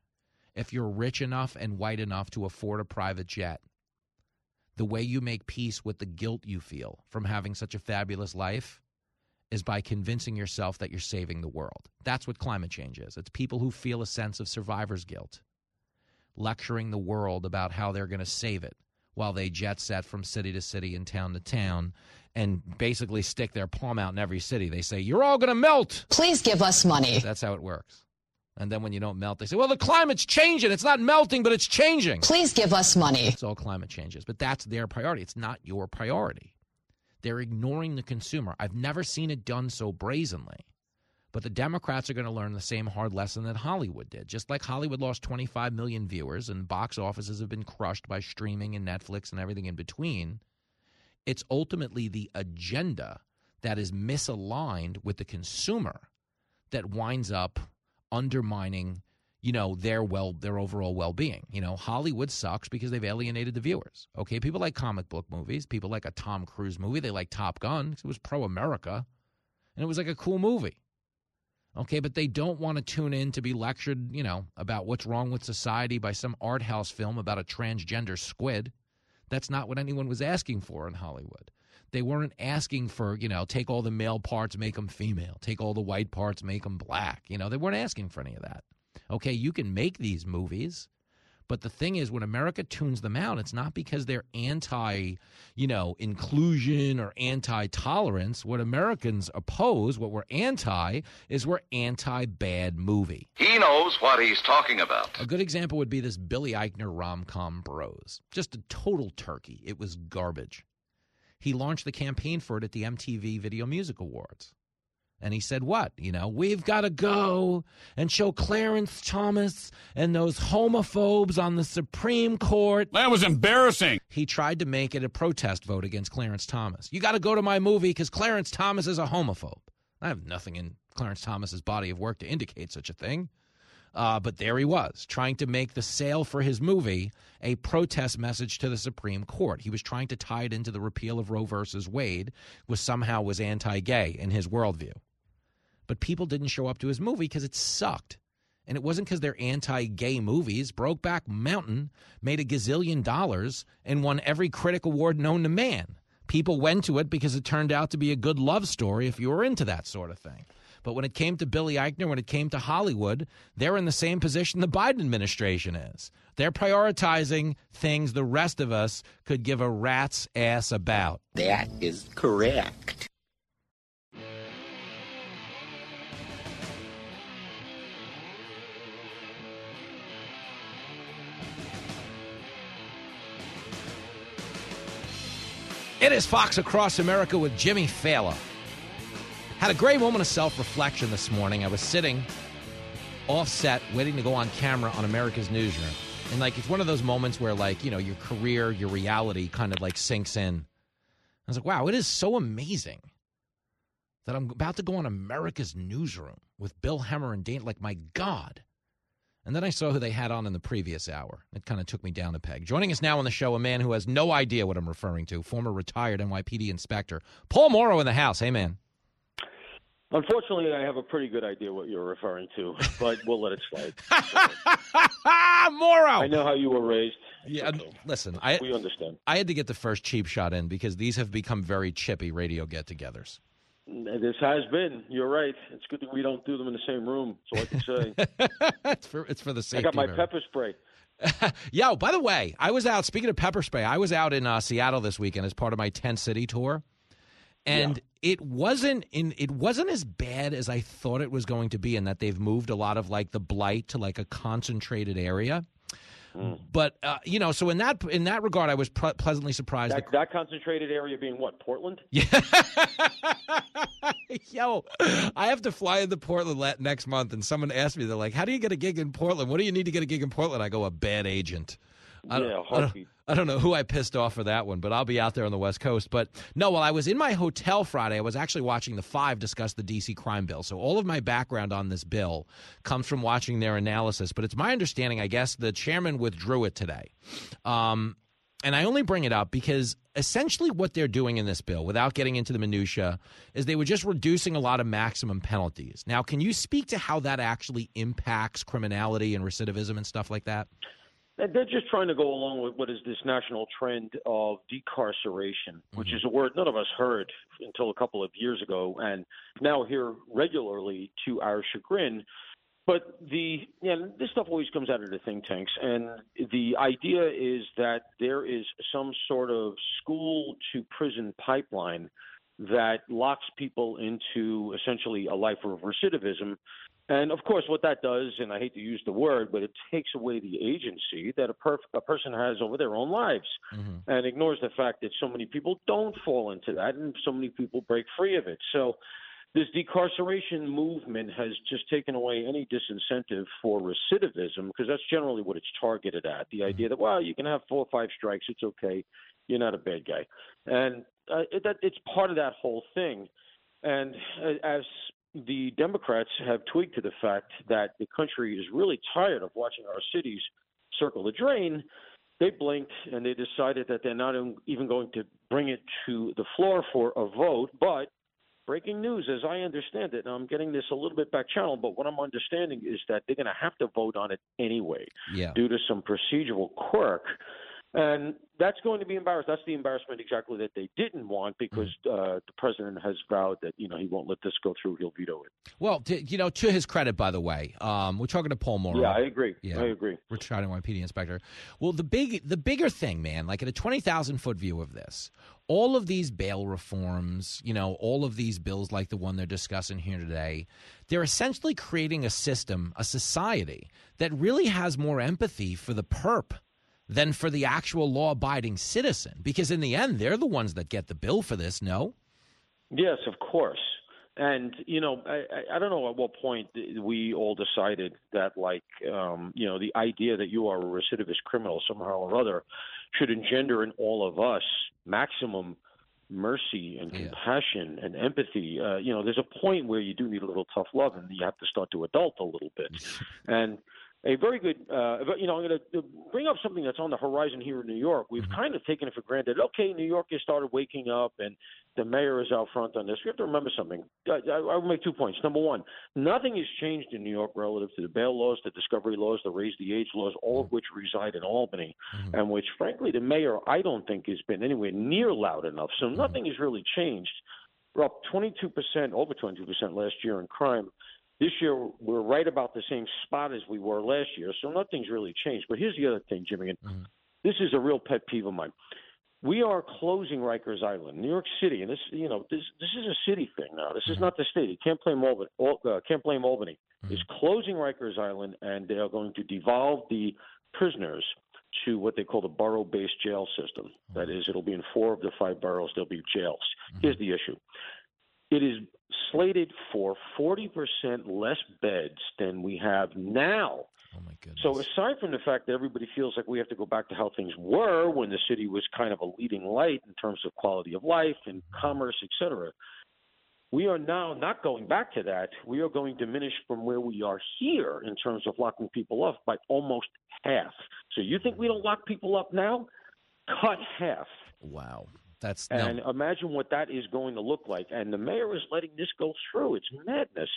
If you're rich enough and white enough to afford a private jet, the way you make peace with the guilt you feel from having such a fabulous life is by convincing yourself that you're saving the world. That's what climate change is. It's people who feel a sense of survivor's guilt, lecturing the world about how they're going to save it while they jet set from city to city and town to town and basically stick their palm out in every city. They say, You're all going to melt. Please give us money. That's how it works. And then when you don't melt, they say, Well, the climate's changing. It's not melting, but it's changing. Please give us money. It's all climate changes. But that's their priority. It's not your priority. They're ignoring the consumer. I've never seen it done so brazenly. But the Democrats are going to learn the same hard lesson that Hollywood did. Just like Hollywood lost 25 million viewers and box offices have been crushed by streaming and Netflix and everything in between, it's ultimately the agenda that is misaligned with the consumer that winds up undermining you know their well their overall well-being you know hollywood sucks because they've alienated the viewers okay people like comic book movies people like a tom cruise movie they like top gun because it was pro-america and it was like a cool movie okay but they don't want to tune in to be lectured you know about what's wrong with society by some art house film about a transgender squid That's not what anyone was asking for in Hollywood. They weren't asking for, you know, take all the male parts, make them female, take all the white parts, make them black. You know, they weren't asking for any of that. Okay, you can make these movies, but the thing is, when America tunes them out, it's not because they're anti, you know, inclusion or anti tolerance. What Americans oppose, what we're anti, is we're anti bad movie. He knows what he's talking about. A good example would be this Billy Eichner rom com Bros. Just a total turkey. It was garbage. He launched the campaign for it at the MTV Video Music Awards. And he said, What? You know, we've got to go and show Clarence Thomas and those homophobes on the Supreme Court. That was embarrassing. He tried to make it a protest vote against Clarence Thomas. You got to go to my movie because Clarence Thomas is a homophobe. I have nothing in Clarence Thomas's body of work to indicate such a thing. Uh, but there he was, trying to make the sale for his movie a protest message to the Supreme Court. He was trying to tie it into the repeal of Roe versus Wade, which somehow was anti-gay in his worldview. But people didn't show up to his movie because it sucked. And it wasn't because they're anti gay movies. Brokeback Mountain made a gazillion dollars and won every critic award known to man. People went to it because it turned out to be a good love story if you were into that sort of thing. But when it came to Billy Eichner, when it came to Hollywood, they're in the same position the Biden administration is. They're prioritizing things the rest of us could give a rat's ass about. That is correct. It is Fox Across America with Jimmy Failla. Had a great moment of self reflection this morning. I was sitting offset, waiting to go on camera on America's Newsroom. And like, it's one of those moments where, like, you know, your career, your reality kind of like sinks in. I was like, wow, it is so amazing that I'm about to go on America's Newsroom with Bill Hemmer and Dane. Like, my God. And then I saw who they had on in the previous hour. It kind of took me down a peg. Joining us now on the show, a man who has no idea what I'm referring to, former retired NYPD inspector, Paul Mauro in the house. Hey, man. Unfortunately, I have a pretty good idea what you're referring to, but we'll let it slide. Mauro! I know how you were raised. Yeah, okay. listen, I we understand. I had to get the first cheap shot in because these have become very chippy radio get-togethers. This has been. You're right. It's good that we don't do them in the same room. So I can say it's for it's for the safety. I got my pepper spray. Yo, by the way, I was out. Speaking of pepper spray, I was out in uh, Seattle this weekend as part of my tent city tour, and Yeah. it wasn't in. It wasn't as bad as I thought it was going to be. In that they've moved a lot of like the blight to like a concentrated area. Mm. But uh, you know, so in that in that regard, I was ple- pleasantly surprised. That, that concentrated area being what? Portland? Yeah. Yo, I have to fly into Portland la- next month, and someone asked me, they're like, "How do you get a gig in Portland? What do you need to get a gig in Portland?" I go, "A bad agent." I don't, Yeah, heartbeat. I don't know who I pissed off for that one, but I'll be out there on the West Coast. But no, while I was in my hotel Friday, I was actually watching the Five discuss the DC crime bill. So all of my background on this bill comes from watching their analysis. But it's my understanding, I guess, the chairman withdrew it today. Um, and I only bring it up because essentially what they're doing in this bill, without getting into the minutia, is they were just reducing a lot of maximum penalties. Now, can you speak to how that actually impacts criminality and recidivism and stuff like that? And They're just trying to go along with what is this national trend of decarceration, which mm-hmm. is a word none of us heard until a couple of years ago, and now hear regularly to our chagrin. But the yeah, this stuff always comes out of the think tanks, and the idea is that there is some sort of school to prison pipeline that locks people into essentially a life of recidivism. And of course, what that does, and I hate to use the word, but it takes away the agency that a, perf- a person has over their own lives mm-hmm. and ignores the fact that so many people don't fall into that and so many people break free of it. So, this decarceration movement has just taken away any disincentive for recidivism because that's generally what it's targeted at. The mm-hmm. idea that, well, you can have four or five strikes, it's okay, you're not a bad guy. And uh, it, that, it's part of that whole thing. And uh, as the Democrats have tweaked to the fact that the country is really tired of watching our cities circle the drain, they blinked and they decided that they're not even going to bring it to the floor for a vote. But breaking news, as I understand it, and I'm getting this a little bit back channel, but what I'm understanding is that they're going to have to vote on it anyway Yeah. due to some procedural quirk. And that's going to be embarrassed. That's the embarrassment exactly that they didn't want because uh, the president has vowed that you know he won't let this go through. He'll veto it. Well, to, you know, to his credit, by the way, um, we're talking to Paul Mauro. Yeah, I agree. Yeah. I agree. Retired NYPD inspector. Well, the big, the bigger thing, man, like at a twenty thousand foot view of this, all of these bail reforms, you know, all of these bills like the one they're discussing here today, they're essentially creating a system, a society that really has more empathy for the perp than for the actual law abiding citizen. Because in the end, they're the ones that get the bill for this, no? Yes, of course. And you know, I, I don't know at what point we all decided that, like, um, you know, the idea that you are a recidivist criminal somehow or other should engender in all of us maximum mercy and compassion and empathy. Uh, you know, there's a point where you do need a little tough love, and you have to start to adult a little bit. and a very good, uh, you know, I'm going to bring up something that's on the horizon here in New York. We've Mm-hmm. kind of taken it for granted. Okay, New York has started waking up, and the mayor is out front on this. We have to remember something. I, I, I'll make two points. Number one, nothing has changed in New York relative to the bail laws, the discovery laws, the raise the age laws, all of which reside in Albany, and which, frankly, the mayor I don't think has been anywhere near loud enough. So nothing has really changed. We're up 22%, over 22% last year in crime. This year, we're right about the same spot as we were last year, so nothing's really changed. But here's the other thing, Jimmy, and mm-hmm. this is a real pet peeve of mine. We are closing Rikers Island, New York City, and this, you know, this this is a city thing now. This is mm-hmm. not the state. You can't blame Albany. Uh, can't blame Albany. Mm-hmm. Is closing Rikers Island, and they are going to devolve the prisoners to what they call the borough-based jail system. That is, it'll be in four of the five boroughs. There'll be jails. Here's the issue. It is slated for 40% less beds than we have now. Oh my goodness. So aside from the fact that everybody feels like we have to go back to how things were when the city was kind of a leading light in terms of quality of life and mm-hmm. commerce, et cetera, we are now not going back to that. We are going to diminish from where we are here in terms of locking people up by almost half. So you think we mm-hmm. don't lock people up now? Cut half. Wow. That's And no. imagine what that is going to look like. And the mayor is letting this go through. It's madness.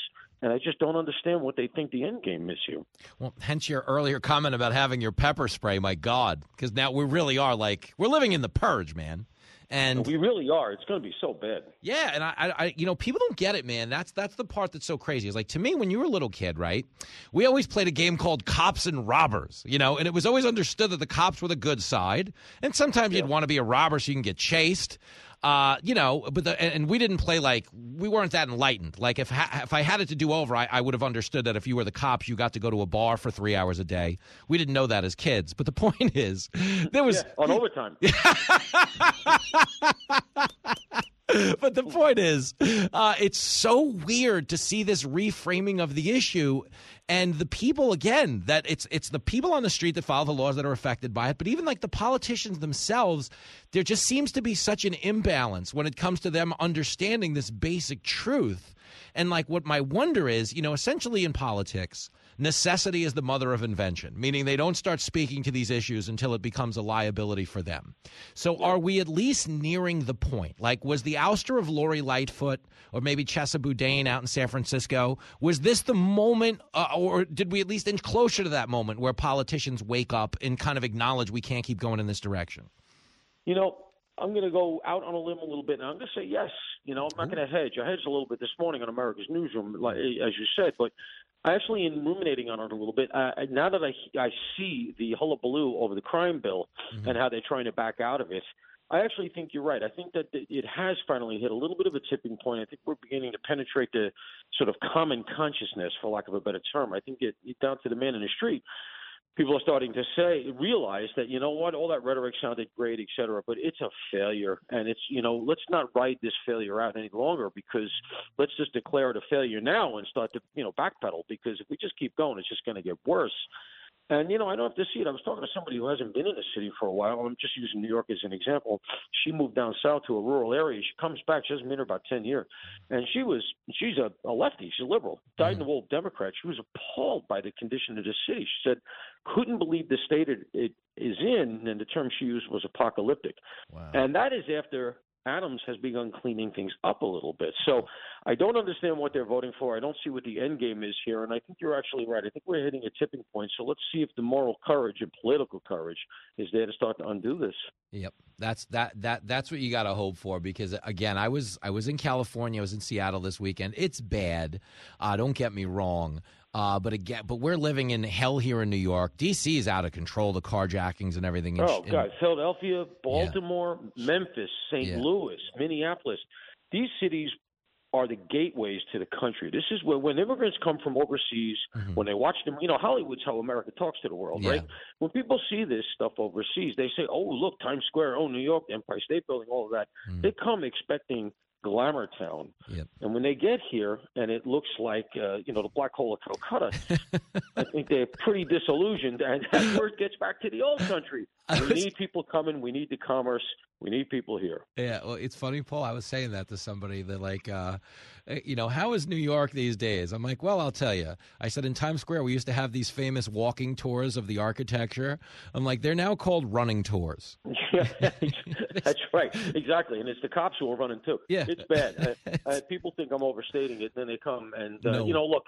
And I just don't understand what they think the end game is here. Well, hence your earlier comment about having your pepper spray. My God, because now we really are like we're living in the purge, man. And we really are. It's going to be so bad. Yeah, and I, I, you know, people don't get it, man. That's that's the part that's so crazy. Is like to me, when you were a little kid, right? We always played a game called cops and robbers, you know, and it was always understood that the cops were the good side, and sometimes you'd want to be a robber so you can get chased. Uh, you know, but the, and, we didn't play like we weren't that enlightened. Like if ha- if I had it to do over, I, I would have understood that if you were the cops, you got to go to a bar for three hours a day. We didn't know that as kids. But the point is, there was Yeah, on overtime. but the point is, uh, it's so weird to see this reframing of the issue, and the people again that it's it's the people on the street that follow the laws that are affected by it. But even like the politicians themselves, there just seems to be such an imbalance when it comes to them understanding this basic truth. And like what my wonder is, you know, essentially in politics, necessity is the mother of invention, meaning they don't start speaking to these issues until it becomes a liability for them. So are we at least nearing the point? Like, was the ouster of Lori Lightfoot or maybe Chesa Boudin out in San Francisco, was this the moment, uh, or did we at least inch closer to that moment where politicians wake up and kind of acknowledge we can't keep going in this direction? You know, I'm going to go out on a limb a little bit, and I'm going to say yes. You know, I'm not going to hedge. I hedged a little bit this morning on America's Newsroom, like, as you said, but I actually am ruminating on it a little bit. Uh, now that I I see the hullabaloo over the crime bill and how they're trying to back out of it, I actually think you're right. I think that it has finally hit a little bit of a tipping point. I think we're beginning to penetrate the sort of common consciousness, for lack of a better term. I think it, it down to the man in the street people are starting to say realize that you know what all that rhetoric sounded great et cetera but it's a failure. And it's you know let's not ride this failure out any longer because let's just declare it a failure now and start to you know backpedal because if we just keep going it's just going to get worse and you know, I don't have to see it. I was talking to somebody who hasn't been in the city for a while. I'm just using New York as an example. She moved down south to a rural area. She comes back. She hasn't been here about ten years, and she was she's a, a lefty. She's a liberal, dyed in the wool Democrat. She was appalled by the condition of the city. She said couldn't believe the state it, it is in, and the term she used was apocalyptic. Wow. And that is after Adams has begun cleaning things up a little bit. So I don't understand what they're voting for. I don't see what the end game is here, and I think you're actually right. I think we're hitting a tipping point. So let's see if the moral courage and political courage is there to start to undo this. Yep, that's that that that's what you got to hope for because again, I was I was in California, I was in Seattle this weekend. It's bad. Uh, don't get me wrong. Uh, but again, but we're living in hell here in New York. DC is out of control. The carjackings and everything. Oh, God, Philadelphia, Baltimore, yeah. Memphis, St. Yeah. Louis, Minneapolis. These cities are the gateways to the country. This is where when immigrants come from overseas, mm-hmm. when they watch them, you know, Hollywood's how America talks to the world, yeah. right? When people see this stuff overseas, they say, "Oh, look, Times Square, oh, New York, Empire State Building, all of that." Mm-hmm. They come expecting glamour town. Yep. And when they get here and it looks like, uh, you know, the black hole of Calcutta, I think they're pretty disillusioned. And that word gets back to the old country. We need people coming. We need the commerce. We need people here. Yeah, well, it's funny, Paul. I was saying that to somebody that, like, uh, eh, you know, how is New York these days? I'm like, well, I'll tell you. I said in Times Square, we used to have these famous walking tours of the architecture. I'm like, they're now called running tours. Yeah, that's right. Exactly. And it's the cops who are running too. Yeah. It's bad. uh, uh, people think I'm overstating it, and then they come and, uh, no. you know, look,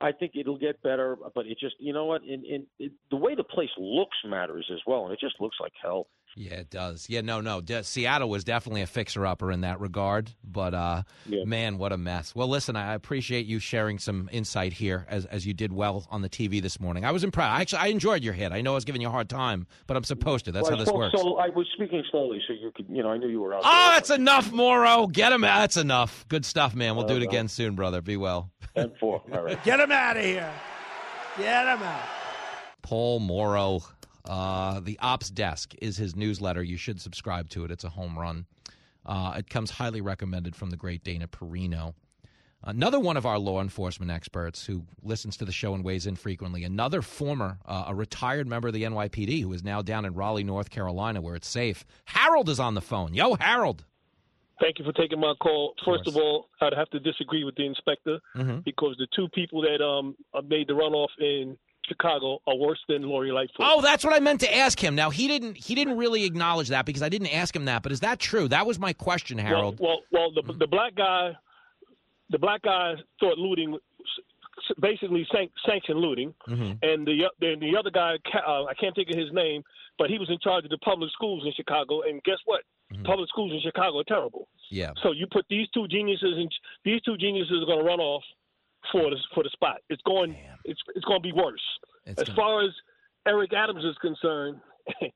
I think it'll get better, but it just, you know what? In, in, in, the way the place looks matters as well, and it just looks like hell. Yeah, it does. Yeah, no, no. De- Seattle was definitely a fixer-upper in that regard, but uh, yeah. man, what a mess. Well, listen, I appreciate you sharing some insight here, as as you did well on the TV this morning. I was impressed. Actually, I enjoyed your hit. I know I was giving you a hard time, but I'm supposed to. That's well, how this works. So I was speaking slowly, so you could, you know, I knew you were out. Oh, there. that's enough, Mauro. Get him. Out. That's enough. Good stuff, man. We'll uh, do it again soon, brother. Be well. And four. All right. Get him out of here. Get him out. Paul Mauro. Uh, the Ops Desk is his newsletter. You should subscribe to it. It's a home run. Uh, it comes highly recommended from the great Dana Perino. Another one of our law enforcement experts who listens to the show and weighs in frequently. Another former, uh, a retired member of the NYPD who is now down in Raleigh, North Carolina, where it's safe. Harold is on the phone. Yo, Harold. Thank you for taking my call. First of, of all, I'd have to disagree with the inspector mm-hmm. because the two people that um, made the runoff in Chicago are worse than Lori Lightfoot. Oh, that's what I meant to ask him. Now he didn't he didn't really acknowledge that because I didn't ask him that. But is that true? That was my question, Harold. Well, well, well the the black guy, the black guy thought looting basically san- sanctioned looting, mm-hmm. and the then the other guy uh, I can't think of his name, but he was in charge of the public schools in Chicago. And guess what? Mm-hmm. Public schools in Chicago are terrible. Yeah. So you put these two geniuses, and these two geniuses are going to run off for the for the spot. It's going Damn. it's it's going to be worse. It's as gonna... far as Eric Adams is concerned, uh,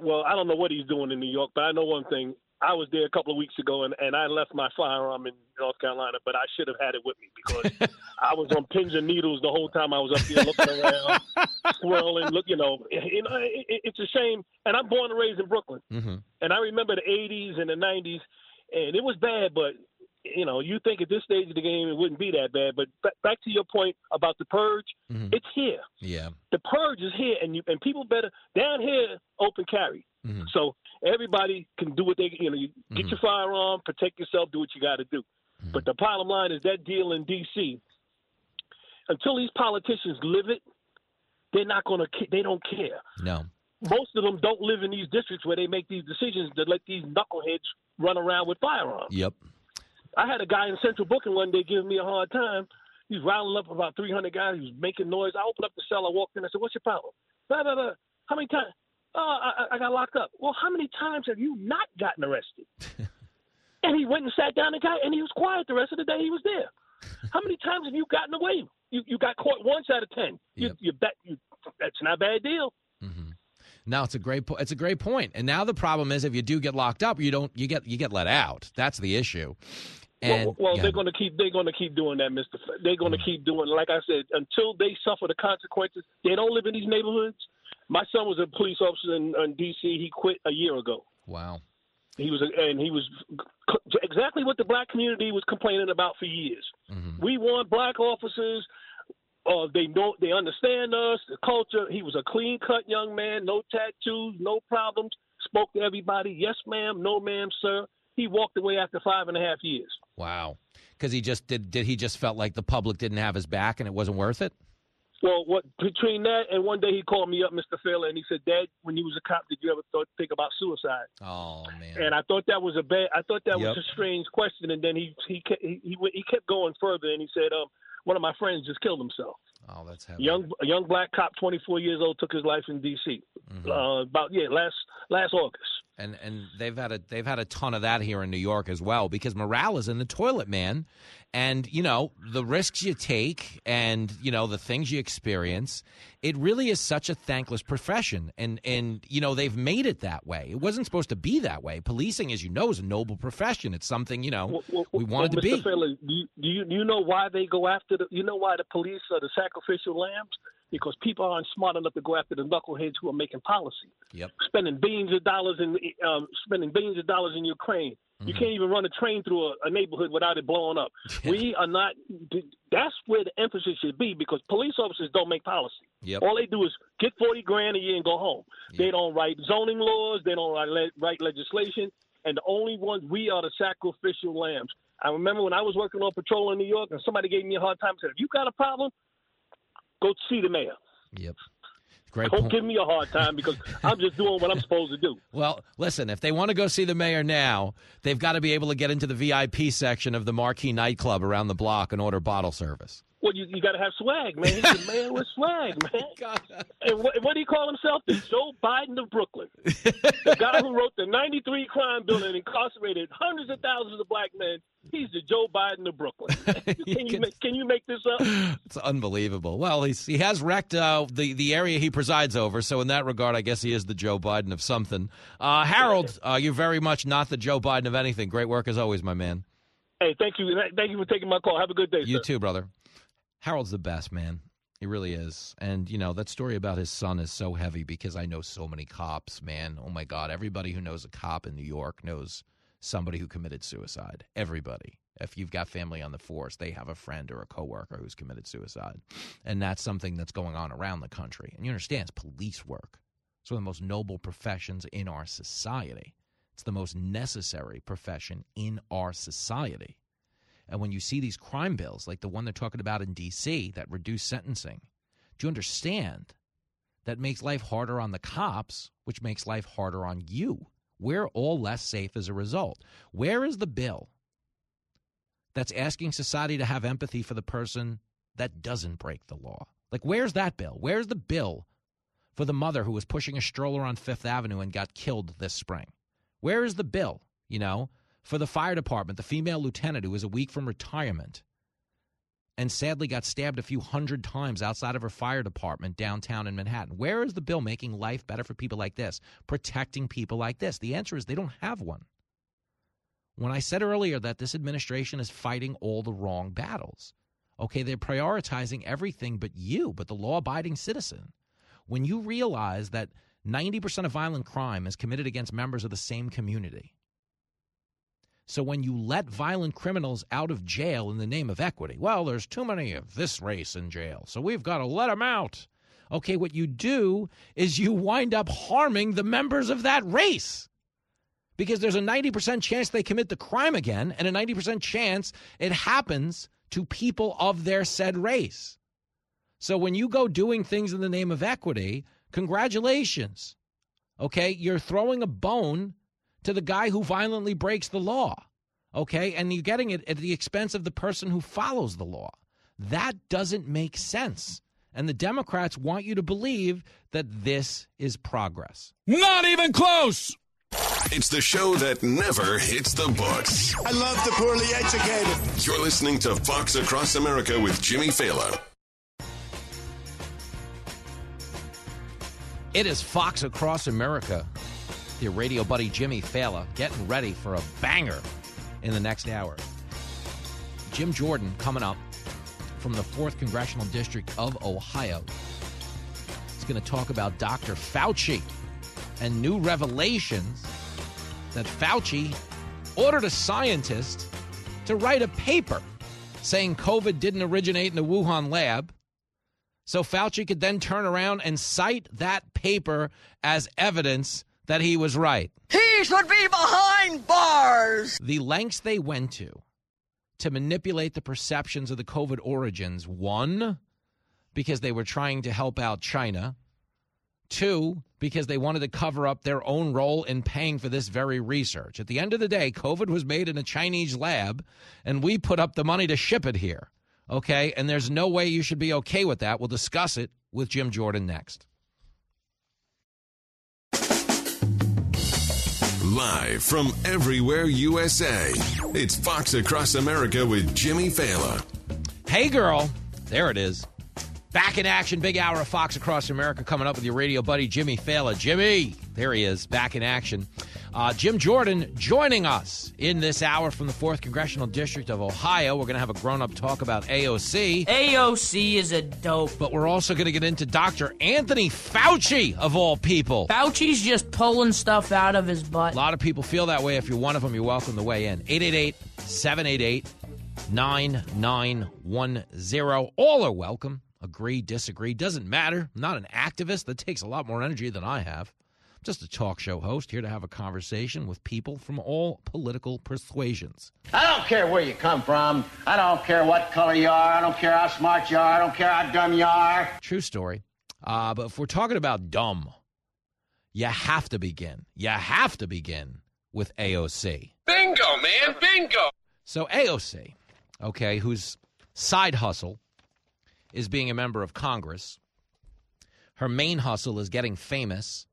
well, I don't know what he's doing in New York, but I know one thing. I was there a couple of weeks ago, and, and I left my firearm in North Carolina, but I should have had it with me because I was on pins and needles the whole time I was up there looking around, swirling. Look, you know, you know, it, it's a shame. And I'm born and raised in Brooklyn, mm-hmm. and I remember the '80s and the '90s, and it was bad, but you know, you think at this stage of the game it wouldn't be that bad, but back to your point about the purge, mm-hmm. it's here. Yeah, the purge is here, and you and people better down here open carry. Mm-hmm. So everybody can do what they you know. You get mm-hmm. your firearm, protect yourself, do what you got to do. Mm-hmm. But the bottom line is that deal in D.C. Until these politicians live it, they're not going to. They don't care. No. Most of them don't live in these districts where they make these decisions to let these knuckleheads run around with firearms. Yep. I had a guy in Central Booking one day giving me a hard time. He's rounding up about 300 guys. He was making noise. I opened up the cell. I walked in. I said, "What's your problem?" Blah, blah, blah. How many times? Oh, I, I got locked up. Well, how many times have you not gotten arrested? and he went and sat down and got, and he was quiet the rest of the day he was there. How many times have you gotten away? You you got caught once out of ten. You Yep. you bet you that's not a bad deal. Mm-hmm. Now it's a great po- it's a great point. And now the problem is if you do get locked up, you don't you get you get let out. That's the issue. And well, well yeah. they're going to keep they're going to keep doing that, Mister. F- They're going to Mm. keep doing. Like I said, until they suffer the consequences. They don't live in these neighborhoods. My son was a police officer in, in D.C. He quit a year ago. wow. He was, and he was exactly what the black community was complaining about for years. Mhm. We want black officers. Uh, they know they understand us, the culture. He was a clean cut young man, no tattoos, no problems. Spoke to everybody. Yes, ma'am. No, ma'am, sir. He walked away after five and a half years. Wow. Because he just did did he just felt like the public didn't have his back and it wasn't worth it? Well, what between that and one day he called me up, Mr. Failla, and he said, "Dad, when you was a cop, did you ever thought, think about suicide?" Oh man. And I thought that was a bad. I thought that Yep. was a strange question. And then he he he he, he kept going further, and he said, "Um, one of my friends just killed himself. Oh, that's heavy. young a young black cop, 24 years old, took his life in D.C. Mm-hmm. Uh, about yeah, last last August. and and they've had a they've had a ton of that here in New York as well because morale is in the toilet, man. And you know the risks you take, and you know the things you experience. It really is such a thankless profession, and and you know they've made it that way. It wasn't supposed to be that way. Policing, as you know, is a noble profession. It's something you know Well, we wanted well, to Mr. be. Failla, do you, do you do you know why they go after the? You know why the police are the sacrificial lambs? Because people aren't smart enough to go after the knuckleheads who are making policy. Yep. spending billions of dollars in um, spending billions of dollars in Ukraine. You Mm-hmm. can't even run a train through a, a neighborhood without it blowing up. We are not. That's where the emphasis should be because police officers don't make policy. Yep. All they do is get forty grand a year and go home. They don't write zoning laws. They don't write, le- write legislation. And the only ones we are the sacrificial lambs. I remember when I was working on patrol in New York, and somebody gave me a hard time. Said, "If you got a problem, go see the mayor." Yep. Great Don't point. give me a hard time because I'm just doing what I'm supposed to do. Well, listen, if they want to go see the mayor now, they've got to be able to get into the VIP section of the Marquee nightclub around the block and order bottle service. Well, you, you got to have swag, man. He's a man with swag, man. And what, what do he call himself? The Joe Biden of Brooklyn. the guy who wrote the 93 crime bill and incarcerated hundreds of thousands of black men. He's the Joe Biden of Brooklyn. Can you, make, can you make this up? It's unbelievable. Well, he's, he has wrecked uh, the, the area he presides over, so in that regard, I guess he is the Joe Biden of something. Uh, Harold, uh, you're very much not the Joe Biden of anything. Great work as always, my man. Hey, thank you. Thank you for taking my call. Have a good day, You sir. too, brother. Harold's the best, man. He really is. And, you know, that story about his son is so heavy because I know so many cops, man. Oh, my God. Everybody who knows a cop in New York knows somebody who committed suicide. Everybody. If you've got family on the force, they have a friend or a coworker who's committed suicide. And that's something that's going on around the country. And you understand, it's police work. It's one of the most noble professions in our society. It's the most necessary profession in our society. And when you see these crime bills, like the one they're talking about in D.C., that reduce sentencing, do you understand that makes life harder on the cops, which makes life harder on you? We're all less safe as a result. Where is the bill that's asking society to have empathy for the person that doesn't break the law? Like, where's that bill? Where's the bill for the mother who was pushing a stroller on Fifth Avenue and got killed this spring? Where is the bill, you know, for the fire department, the female lieutenant who was a week from retirement and sadly got stabbed a few hundred times outside of her fire department downtown in Manhattan? Where is the bill making life better for people like this, protecting people like this? The answer is they don't have one. When I said earlier that this administration is fighting all the wrong battles, okay, they're prioritizing everything but you, but the law abiding citizen. When you realize that 90% of violent crime is committed against members of the same community. So when you let violent criminals out of jail in the name of equity, well, there's too many of this race in jail, so we've got to let them out. Okay, what you do is you wind up harming the members of that race because there's a 90% chance they commit the crime again and a 90% chance it happens to people of their said race. So when you go doing things in the name of equity, congratulations. Okay, you're throwing a bone to the guy who violently breaks the law. Okay, and you're getting it at the expense of the person who follows the law. That doesn't make sense. And the Democrats want you to believe that this is progress. Not even close. It's the show that never hits the books. I love the poorly educated. You're listening to Fox Across America with Jimmy Failla. It is Fox Across America. Your radio buddy Jimmy Failla getting ready for a banger in the next hour. Jim Jordan coming up from the 4th Congressional District of Ohio. He's going to talk about Dr. Fauci and new revelations that Fauci ordered a scientist to write a paper saying COVID didn't originate in the Wuhan lab. So Fauci could then turn around and cite that paper as evidence that he was right. He should be behind bars. The lengths they went to to manipulate the perceptions of the COVID origins one, because they were trying to help out China. Two, because they wanted to cover up their own role in paying for this very research. At the end of the day, COVID was made in a Chinese lab, and we put up the money to ship it here. Okay? And there's no way you should be okay with that. We'll discuss it with Jim Jordan next. Live from everywhere USA, it's Fox Across America with Jimmy Failla. Hey, girl. There it is. Back in action, big hour of Fox Across America coming up with your radio buddy Jimmy Failla. Jimmy, there he is, back in action. Uh, Jim Jordan joining us in this hour from the 4th Congressional District of Ohio. We're going to have a grown up talk about AOC. AOC is a dope. But we're also going to get into Dr. Anthony Fauci, of all people. Fauci's just pulling stuff out of his butt. A lot of people feel that way. If you're one of them, you're welcome to weigh in. 888 788 9910. All are welcome. Agree, disagree, doesn't matter. I'm not an activist. That takes a lot more energy than I have. I'm just a talk show host here to have a conversation with people from all political persuasions. I don't care where you come from. I don't care what color you are. I don't care how smart you are. I don't care how dumb you are. True story. Uh, but if we're talking about dumb, you have to begin. You have to begin with AOC. Bingo, man, bingo. So AOC, okay, whose side hustle is being a member of Congress. Her main hustle is getting famous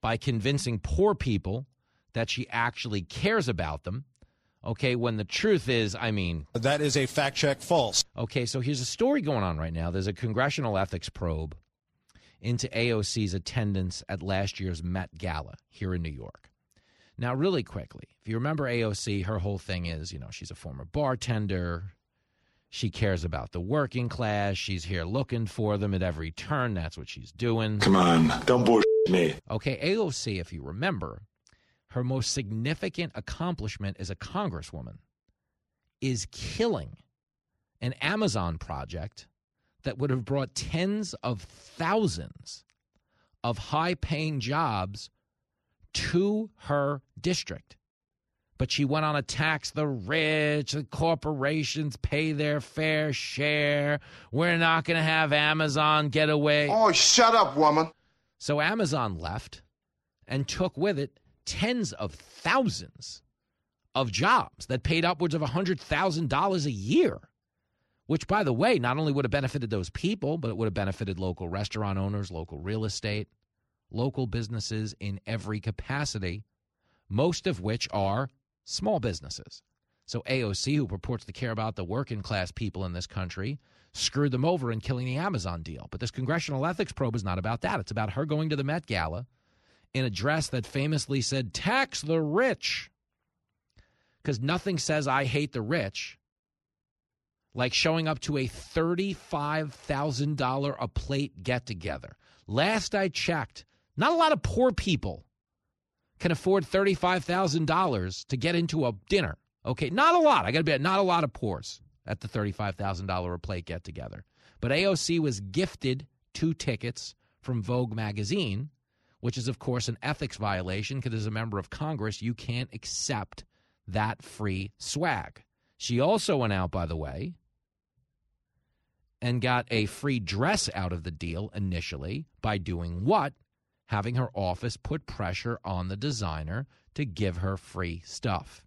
by convincing poor people that she actually cares about them. Okay, when the truth is, I mean. That is a fact check false. Okay, so here's a story going on right now. There's a congressional ethics probe into AOC's attendance at last year's Met Gala here in New York. Now, really quickly, if you remember AOC, her whole thing is, you know, she's a former bartender. She cares about the working class. She's here looking for them at every turn. That's what she's doing. Come on, don't bullshit me. Okay, AOC, if you remember, her most significant accomplishment as a congresswoman is killing an Amazon project that would have brought tens of thousands of high paying jobs to her district but she went on to tax the rich, the corporations pay their fair share. We're not going to have Amazon get away. Oh, shut up, woman. So Amazon left and took with it tens of thousands of jobs that paid upwards of $100,000 a year. Which, by the way, not only would have benefited those people, but it would have benefited local restaurant owners, local real estate, local businesses in every capacity, most of which are small businesses. So AOC, who purports to care about the working class people in this country, screwed them over in killing the Amazon deal. But this congressional ethics probe is not about that. It's about her going to the Met Gala in a dress that famously said, tax the rich. Because nothing says I hate the rich like showing up to a $35,000 a plate get together. Last I checked, not a lot of poor people can afford $35,000 to get into a dinner. Okay, not a lot. I got to be not a lot of poors at the $35,000 a plate get together. But AOC was gifted two tickets from Vogue magazine, which is, of course, an ethics violation because as a member of Congress, you can't accept that free swag. She also went out, by the way, and got a free dress out of the deal initially by doing what? Having her office put pressure on the designer to give her free stuff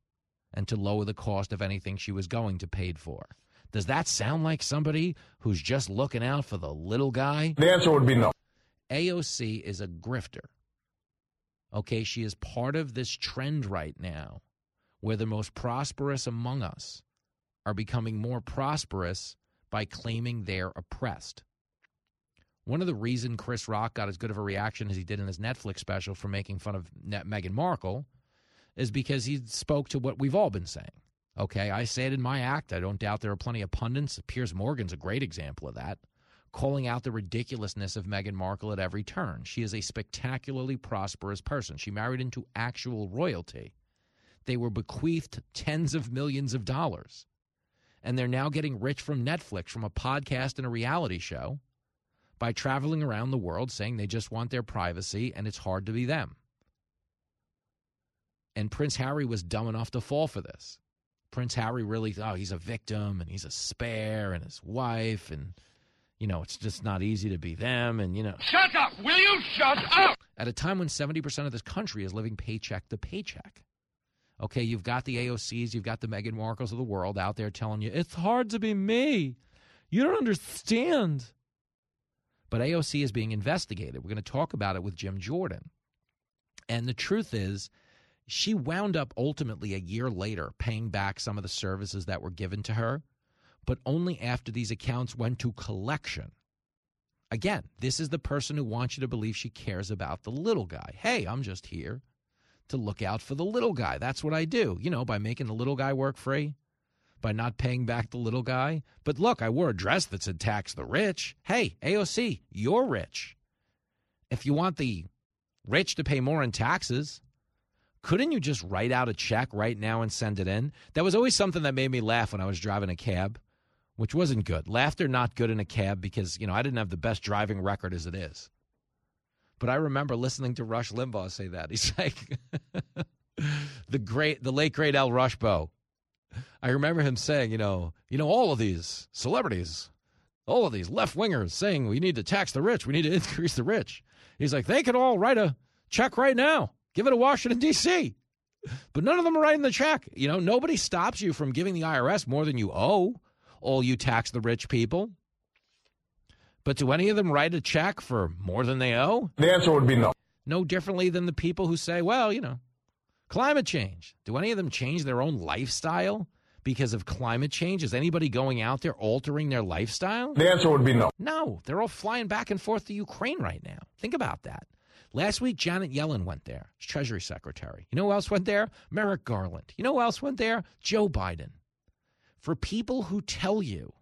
and to lower the cost of anything she was going to paid for. Does that sound like somebody who's just looking out for the little guy? The answer would be no. AOC is a grifter. Okay, she is part of this trend right now where the most prosperous among us are becoming more prosperous by claiming they're oppressed. One of the reason Chris Rock got as good of a reaction as he did in his Netflix special for making fun of Meghan Markle is because he spoke to what we've all been saying. Okay, I say it in my act. I don't doubt there are plenty of pundits. Piers Morgan's a great example of that, calling out the ridiculousness of Meghan Markle at every turn. She is a spectacularly prosperous person. She married into actual royalty. They were bequeathed tens of millions of dollars. And they're now getting rich from Netflix, from a podcast and a reality show by traveling around the world saying they just want their privacy and it's hard to be them. And Prince Harry was dumb enough to fall for this. Prince Harry really thought oh, he's a victim and he's a spare and his wife and you know, it's just not easy to be them. And, you know, Shut up! Will you shut up? at a time when 70% of this country is living paycheck to paycheck. Okay, you've got the AOCs, you've got the Meghan Markles of the world out there telling you, it's hard to be me. You don't understand. But AOC is being investigated. We're going to talk about it with Jim Jordan. And the truth is, she wound up ultimately a year later paying back some of the services that were given to her, but only after these accounts went to collection. Again, this is the person who wants you to believe she cares about the little guy. Hey, I'm just here to look out for the little guy. That's what I do, you know, by making the little guy work free, by not paying back the little guy. But look, I wore a dress that said tax the rich. Hey, AOC, you're rich. If you want the rich to pay more in taxes, couldn't you just write out a check right now and send it in? That was always something that made me laugh when I was driving a cab, which wasn't good. Laughter not good in a cab because, you know, I didn't have the best driving record as it is. But I remember listening to Rush Limbaugh say that. He's like the great the late great El Rushbo. I remember him saying, you know, you know, all of these celebrities, all of these left wingers saying we need to tax the rich, we need to increase the rich. He's like, they could all write a check right now. Give it to Washington, D.C. But none of them are writing the check. You know, nobody stops you from giving the IRS more than you owe. All you tax the rich people. But do any of them write a check for more than they owe? The answer would be no. No differently than the people who say, well, you know, climate change. Do any of them change their own lifestyle because of climate change? Is anybody going out there altering their lifestyle? The answer would be no. No, they're all flying back and forth to Ukraine right now. Think about that. Last week, Janet Yellen went there, as Treasury Secretary. You know who else went there? Merrick Garland. You know who else went there? Joe Biden. For people who tell you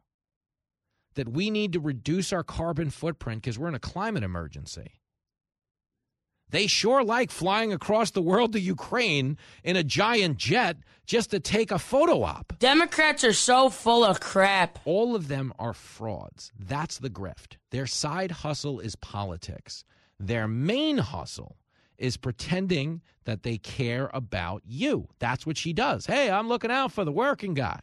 that we need to reduce our carbon footprint because we're in a climate emergency, they sure like flying across the world to Ukraine in a giant jet just to take a photo op. Democrats are so full of crap. All of them are frauds. That's the grift. Their side hustle is politics. Their main hustle is pretending that they care about you. That's what she does. Hey, I'm looking out for the working guy.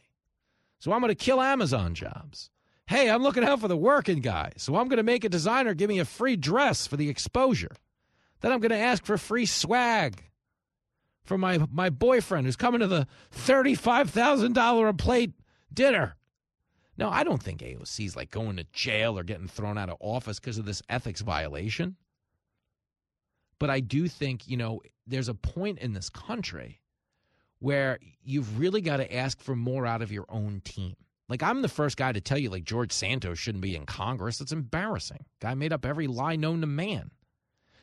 So I'm going to kill Amazon jobs. Hey, I'm looking out for the working guy. So I'm going to make a designer give me a free dress for the exposure. Then I'm going to ask for free swag for my, my boyfriend who's coming to the $35,000 a plate dinner. Now, I don't think AOC is like going to jail or getting thrown out of office because of this ethics violation. But I do think, you know, there's a point in this country where you've really got to ask for more out of your own team. Like, I'm the first guy to tell you, like, George Santos shouldn't be in Congress. It's embarrassing. Guy made up every lie known to man.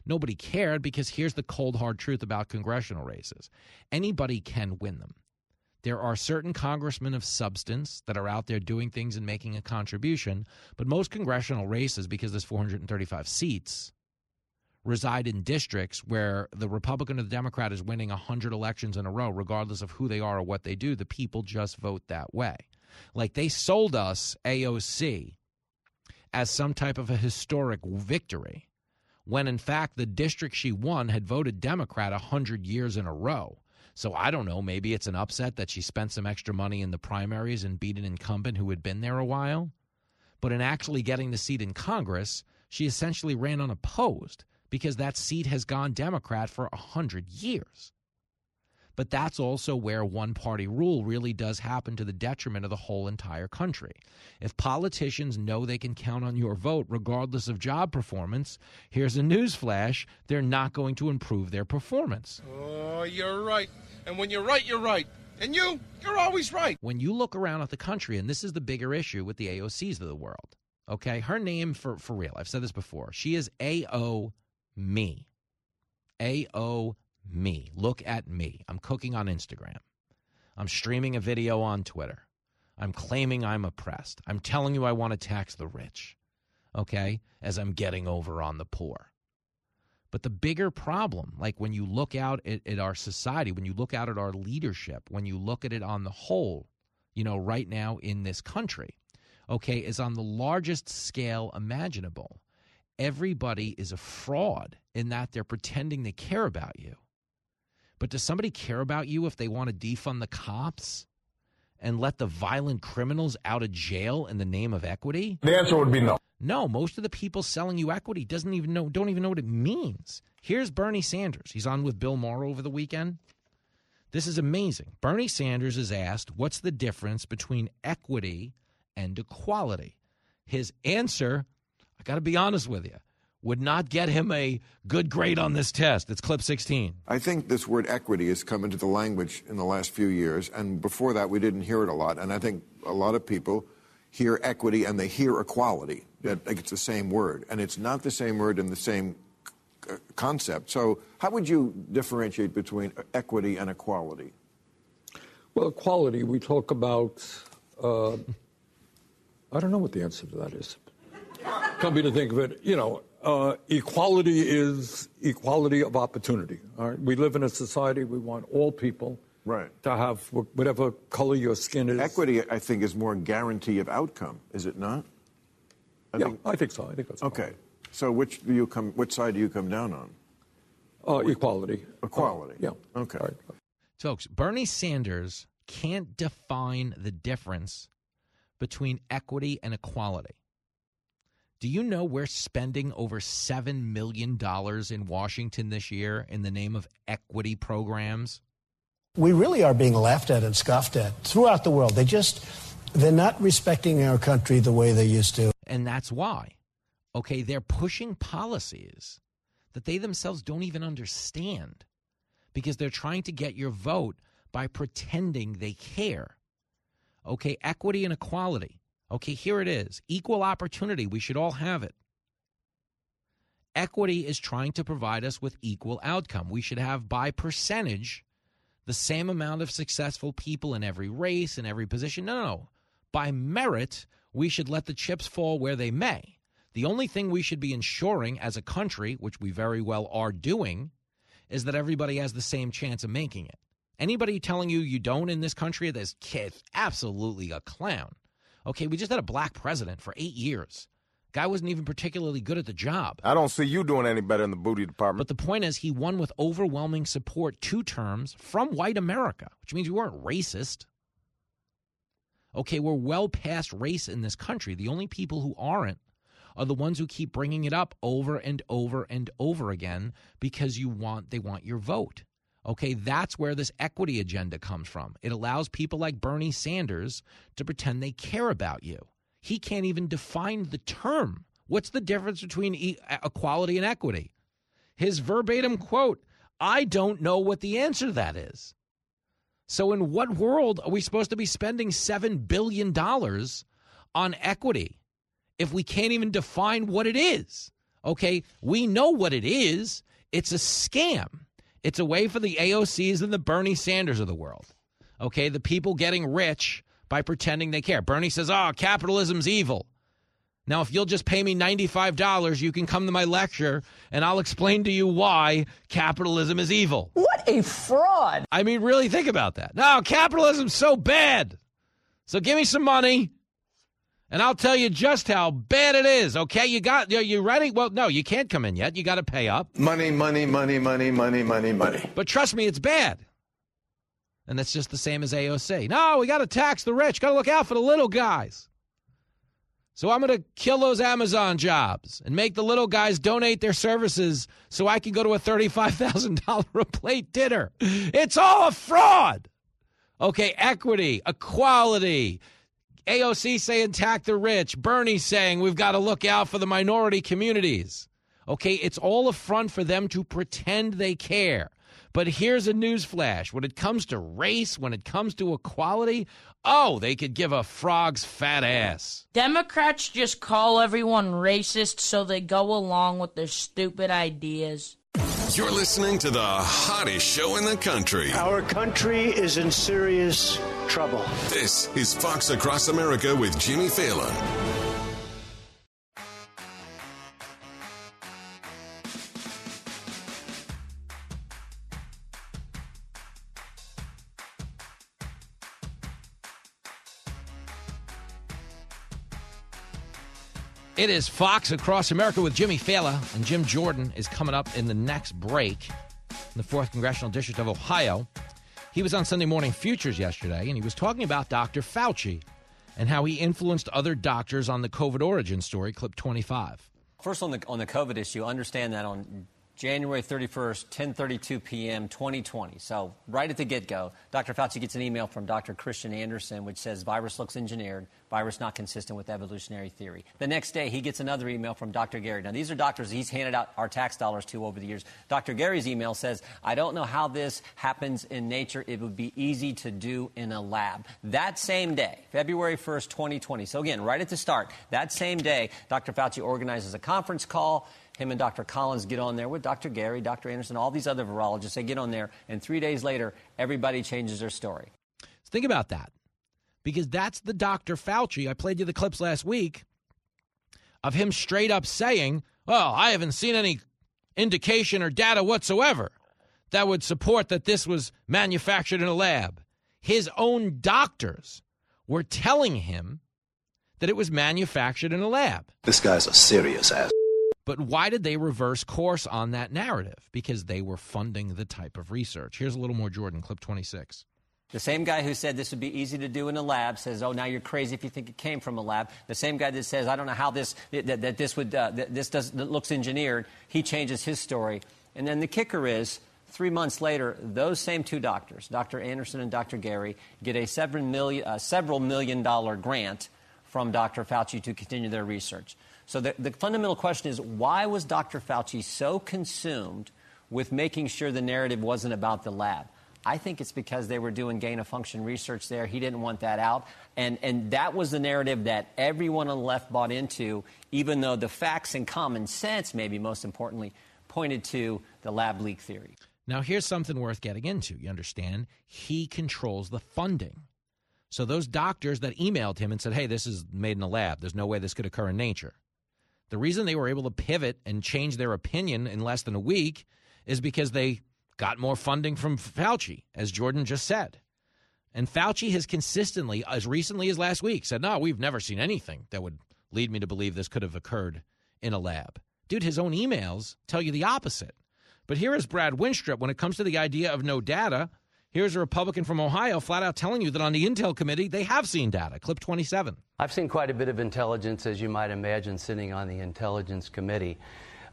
Nobody cared because here's the cold, hard truth about congressional races anybody can win them. There are certain congressmen of substance that are out there doing things and making a contribution, but most congressional races, because there's 435 seats, reside in districts where the Republican or the Democrat is winning 100 elections in a row, regardless of who they are or what they do. The people just vote that way. Like they sold us AOC as some type of a historic victory, when in fact the district she won had voted Democrat 100 years in a row. So I don't know, maybe it's an upset that she spent some extra money in the primaries and beat an incumbent who had been there a while. But in actually getting the seat in Congress, she essentially ran unopposed because that seat has gone Democrat for a 100 years. But that's also where one party rule really does happen to the detriment of the whole entire country. If politicians know they can count on your vote regardless of job performance, here's a newsflash they're not going to improve their performance. Oh, you're right. And when you're right, you're right. And you, you're always right. When you look around at the country, and this is the bigger issue with the AOCs of the world, okay? Her name, for, for real, I've said this before, she is AO me. AO me. Look at me. I'm cooking on Instagram. I'm streaming a video on Twitter. I'm claiming I'm oppressed. I'm telling you I want to tax the rich, okay, as I'm getting over on the poor. But the bigger problem, like when you look out at, at, our society, when you look out at our leadership, when you look at it on the whole, you know, right now in this country, okay, is on the largest scale imaginable. Everybody is a fraud in that they're pretending they care about you. But does somebody care about you if they want to defund the cops and let the violent criminals out of jail in the name of equity? The answer would be no. No, most of the people selling you equity doesn't even know don't even know what it means. Here's Bernie Sanders. He's on with Bill Maher over the weekend. This is amazing. Bernie Sanders is asked, "What's the difference between equity and equality?" His answer, I got to be honest with you, would not get him a good grade on this test. It's clip 16. I think this word equity has come into the language in the last few years, and before that, we didn't hear it a lot. And I think a lot of people hear equity and they hear equality. That like it's the same word, and it's not the same word in the same concept. So, how would you differentiate between equity and equality? Well, equality, we talk about. Uh, I don't know what the answer to that is. Come to think of it, you know, uh, equality is equality of opportunity. All right, we live in a society. We want all people right. to have whatever color your skin is. Equity, I think, is more guarantee of outcome. Is it not? I yeah, think, I think so. I think that's okay. So, which do you come? Which side do you come down on? Uh, equality. Equality. Uh, yeah. Okay. Right. Folks, Bernie Sanders can't define the difference between equity and equality. Do you know we're spending over $7 million in Washington this year in the name of equity programs? We really are being laughed at and scoffed at throughout the world. They just, they're not respecting our country the way they used to. And that's why. Okay, they're pushing policies that they themselves don't even understand because they're trying to get your vote by pretending they care. Okay, equity and equality. Okay, here it is equal opportunity. We should all have it. Equity is trying to provide us with equal outcome. We should have, by percentage, the same amount of successful people in every race, in every position. No, no, no. By merit, we should let the chips fall where they may. The only thing we should be ensuring as a country, which we very well are doing, is that everybody has the same chance of making it. Anybody telling you you don't in this country, this kid, absolutely a clown. Okay, we just had a black president for eight years. Guy wasn't even particularly good at the job. I don't see you doing any better in the booty department. But the point is, he won with overwhelming support two terms from white America, which means we weren't racist. Okay, we're well past race in this country. The only people who aren't are the ones who keep bringing it up over and over and over again because you want they want your vote. Okay, that's where this equity agenda comes from. It allows people like Bernie Sanders to pretend they care about you. He can't even define the term. What's the difference between e- equality and equity? His verbatim quote I don't know what the answer to that is. So, in what world are we supposed to be spending $7 billion on equity if we can't even define what it is? Okay, we know what it is. It's a scam. It's a way for the AOCs and the Bernie Sanders of the world. Okay, the people getting rich by pretending they care. Bernie says, "Oh, capitalism's evil." Now, if you'll just pay me $95, you can come to my lecture and I'll explain to you why capitalism is evil. What a fraud. I mean, really think about that. No, capitalism's so bad. So give me some money and I'll tell you just how bad it is. Okay, you got are you ready? Well, no, you can't come in yet. You got to pay up. Money, money, money, money, money, money, money. But trust me, it's bad. And that's just the same as AOC. No, we got to tax the rich. Got to look out for the little guys. So I'm going to kill those Amazon jobs and make the little guys donate their services so I can go to a $35,000 a plate dinner. It's all a fraud. Okay, equity, equality, AOC saying tax the rich. Bernie saying we've got to look out for the minority communities. Okay, it's all a front for them to pretend they care. But here's a news flash. When it comes to race, when it comes to equality, oh, they could give a frog's fat ass. Democrats just call everyone racist so they go along with their stupid ideas. You're listening to the hottest show in the country. Our country is in serious trouble. This is Fox Across America with Jimmy Failla. It is Fox Across America with Jimmy Failla, and Jim Jordan is coming up in the next break in the 4th Congressional District of Ohio. He was on Sunday Morning Futures yesterday, and he was talking about Dr. Fauci and how he influenced other doctors on the COVID origin story, clip 25. First on the on the COVID issue, understand that on January 31st, 10:32 p.m. 2020. So right at the get-go, Dr. Fauci gets an email from Dr. Kristian Andersen which says virus looks engineered, virus not consistent with evolutionary theory. The next day, he gets another email from Dr. Garry. Now these are doctors he's handed out our tax dollars to over the years. Dr. Garry's email says, "I don't know how this happens in nature. It would be easy to do in a lab." That same day, February 1st, 2020. So again, right at the start, that same day, Dr. Fauci organizes a conference call him and Dr. Collins get on there with Dr. Garry, Dr. Andersen, all these other virologists. They get on there, and three days later, everybody changes their story. Think about that, because that's the Dr. Fauci. I played you the clips last week of him straight up saying, Well, I haven't seen any indication or data whatsoever that would support that this was manufactured in a lab." His own doctors were telling him that it was manufactured in a lab. This guy's a serious ass. But why did they reverse course on that narrative? Because they were funding the type of research. Here's a little more Jordan, clip 26. The same guy who said this would be easy to do in a lab says, "Oh, now you're crazy if you think it came from a lab." The same guy that says, "I don't know how this that, that this would uh, that this does that looks engineered," he changes his story. And then the kicker is, three months later, those same two doctors, Dr. Andersen and Dr. Garry, get a several million, uh, several million dollar grant from Dr. Fauci to continue their research. So the, the fundamental question is why was Dr. Fauci so consumed with making sure the narrative wasn't about the lab? I think it's because they were doing gain of function research there. He didn't want that out. And, and that was the narrative that everyone on the left bought into, even though the facts and common sense, maybe most importantly, pointed to the lab leak theory. Now, here's something worth getting into. You understand? He controls the funding. So, those doctors that emailed him and said, hey, this is made in a lab, there's no way this could occur in nature. The reason they were able to pivot and change their opinion in less than a week is because they got more funding from Fauci, as Jordan just said. And Fauci has consistently, as recently as last week, said, No, we've never seen anything that would lead me to believe this could have occurred in a lab. Dude, his own emails tell you the opposite. But here is Brad Wenstrup when it comes to the idea of no data. Here's a Republican from Ohio flat out telling you that on the Intel committee, they have seen data. Clip 27. I've seen quite a bit of intelligence, as you might imagine, sitting on the Intelligence Committee.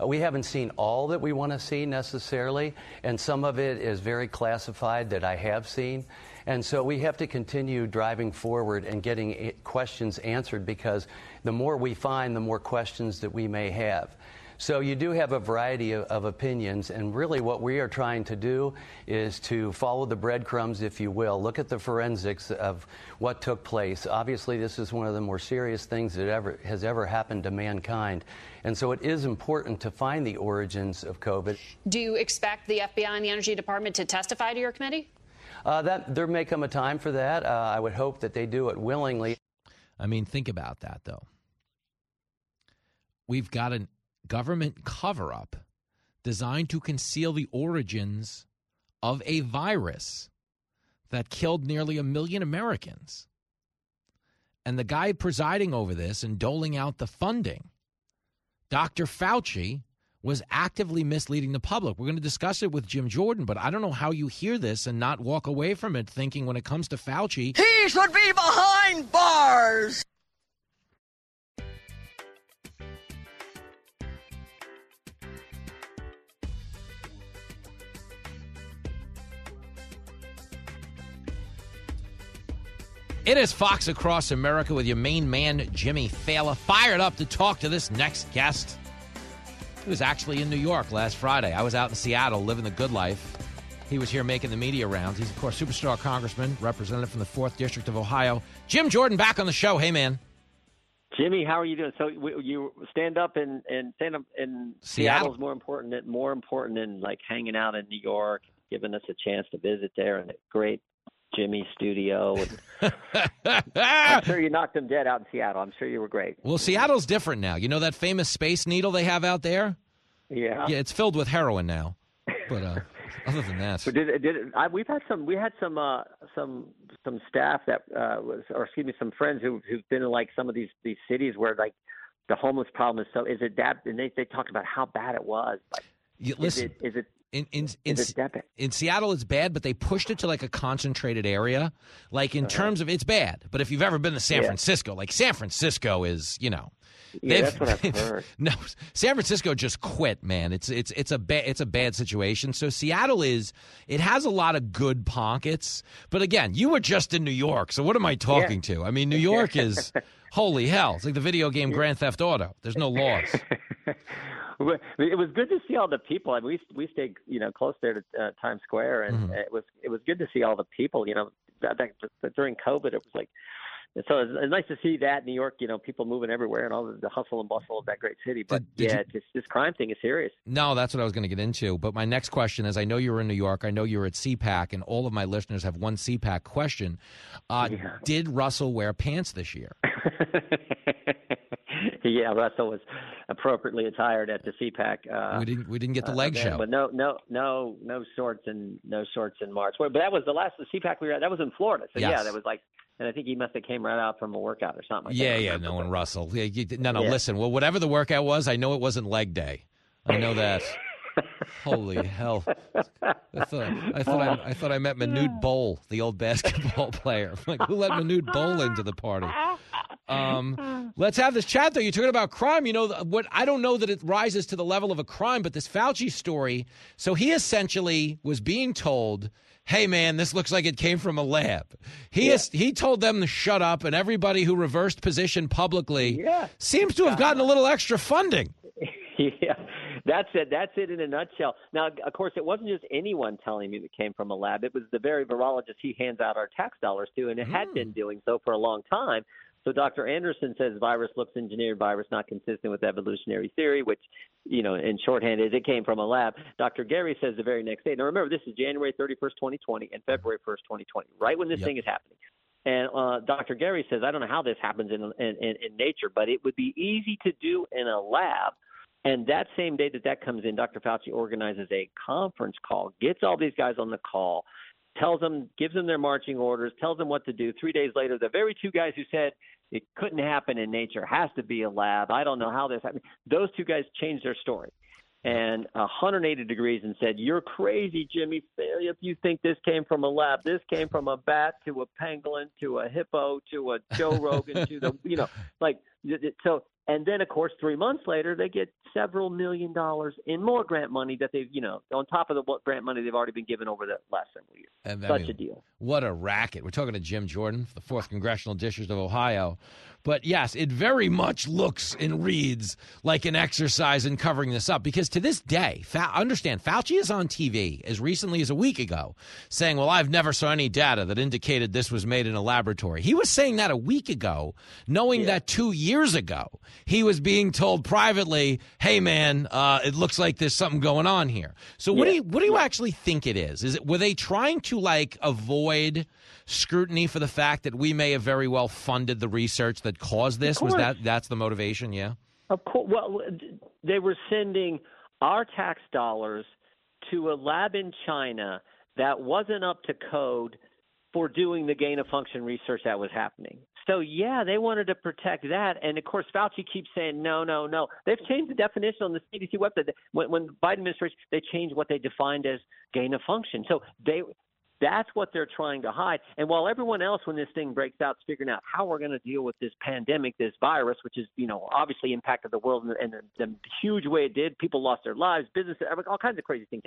Uh, we haven't seen all that we want to see necessarily, and some of it is very classified that I have seen. And so we have to continue driving forward and getting questions answered because the more we find, the more questions that we may have. So you do have a variety of, of, opinions, and really what we are trying to do is to follow the breadcrumbs, if you will, look at the forensics of what took place. Obviously, this is one of the more serious things that ever has ever happened to mankind, and so it is important to find the origins of COVID. Do you expect the FBI and the Energy Department to testify to your committee? Uh, that there may come a time for that. Uh, I would hope that they do it willingly. I mean, think about that, though. We've got an government cover up designed to conceal the origins of a virus that killed nearly a million Americans. And the guy presiding over this and doling out the funding, Dr. Fauci, was actively misleading the public. We're going to discuss it with Jim Jordan, but I don't know how you hear this and not walk away from it thinking when it comes to Fauci, he should be behind bars. It is Fox Across America with your main man, Jimmy Failla, fired up to talk to this next guest. He was actually in New York last Friday. I was out in Seattle living the good life. He was here making the media rounds. He's, of course, superstar congressman, representative from the 4th District of Ohio. Jim Jordan back on the show. Hey, man. Jimmy, how are you doing? So you stand up in, in stand up in Seattle. Seattle's more important than more important than like hanging out in New York, giving us a chance to visit there and a great Jimmy studio. And I'm sure you knocked them dead out in Seattle. I'm sure you were great. Well, Seattle's different now. You know that famous Space Needle they have out there? Yeah. Yeah, it's filled with heroin now. But uh, other than that, but did, did I, we've had some we had some uh, some some staff that uh, was or excuse me some friends who who've been in like some of these these cities where like the homeless problem is so is it that and they they talked about how bad it was like you, listen is it, is it In in in, Is it that bad? in Seattle, it's bad, but they pushed it to like a concentrated area. Like in terms of it's bad, but if you've ever been to San Uh-huh. Yeah. Francisco, like San Francisco is, you know, Yeah, that's what I've heard. No, San Francisco just quit, man. It's it's it's a bad it's a bad situation. So Seattle is it has a lot of good pockets, but again, you were just in New York, so what am I talking to? I mean, New York is holy hell. It's like the video game Grand Theft Auto. There's no laws. It was good to see all the people. I mean, we we stayed, you know, close there to uh, Times Square, and Mhm. it was it was good to see all the people. You know, during COVID, it was like so it's, it's nice to see that New York. You know, people moving everywhere and all the, the hustle and bustle of that great city. But did yeah, you- this this crime thing is serious. No, that's what I was going to get into. But my next question is I know you were in New York. I know you were at CPAC, and all of my listeners have one CPAC question. Uh, Did Russell wear pants this year? yeah, Russell was appropriately attired at the CPAC. Uh, we didn't we didn't get the uh, leg event, show. but no, no, no, no shorts and no shorts in March. But that was the last the CPAC we were at. That was in Florida. So yeah, that was like, and I think he must have came right out from a workout or something. I yeah, can't yeah, no, and Russell. Yeah, you, no, no, Yeah. listen. Well, whatever the workout was, I know it wasn't leg day. I know that. Holy hell! I thought I thought I, I thought I met Manute Bol, the old basketball player. Like, who let Manute Bol into the party? Um, let's have this chat though. You're talking about crime. You know what? I don't know that it rises to the level of a crime, but this Fauci story. So he essentially was being told, "Hey, man, this looks like it came from a lab." He is, he told them to shut up, and everybody who reversed position publicly seems to have gotten a little extra funding. yeah, that's it. That's it in a nutshell. Now, of course, it wasn't just anyone telling me that came from a lab. It was the very virologist he hands out our tax dollars to, and it had been doing so for a long time. So Dr. Andersen says virus looks engineered, virus not consistent with evolutionary theory, which, you know, in shorthand is it came from a lab. Dr. Garry says the very next day. Now remember, this is January 31st, 2020, and February 1st, 2020, right when this Yep. thing is happening. And uh, Dr. Garry says, I don't know how this happens in, in, in, in nature, but it would be easy to do in a lab. And that same day that that comes in, Dr. Fauci organizes a conference call, gets all these guys on the call, tells them, gives them their marching orders, tells them what to do. Three days later, the very two guys who said it couldn't happen in nature, has to be a lab. I don't know how this happened. Those two guys changed their story and 180 degrees and said, "You're crazy, Jimmy. If you think this came from a lab, this came from a bat to a pangolin to a hippo to a Joe Rogan to the you know like so." And then, of course, three months later, they get several million dollars in more grant money that they've, you know, on top of the what grant money they've already been given over the last several years. And, I Such mean, a deal. What a racket. We're talking to Jim Jordan, the 4th Congressional District of Ohio. But yes, it very much looks and reads like an exercise in covering this up because to this day, Fa- understand, Fauci is on TV as recently as a week ago saying, Well, I've never saw any data that indicated this was made in a laboratory. He was saying that a week ago, knowing that two years ago he was being told privately, Hey, man, uh, it looks like there's something going on here. So, what do you what do you actually think it is? Is it were they trying to like avoid scrutiny for the fact that we may have very well funded the research that caused this? Was that that's the motivation? Yeah. Of course. Well, they were sending our tax dollars to a lab in China that wasn't up to code for doing the gain of function research that was happening. So yeah, they wanted to protect that, and of course Fauci keeps saying no, no, no. They've changed the definition on the CDC website. When, when Biden administration they changed what they defined as gain of function. So they that's what they're trying to hide. And while everyone else, when this thing breaks out, is figuring out how we're going to deal with this pandemic, this virus, which is, you know, obviously impacted the world in, in the, the huge way it did. People lost their lives, business, all kinds of crazy things.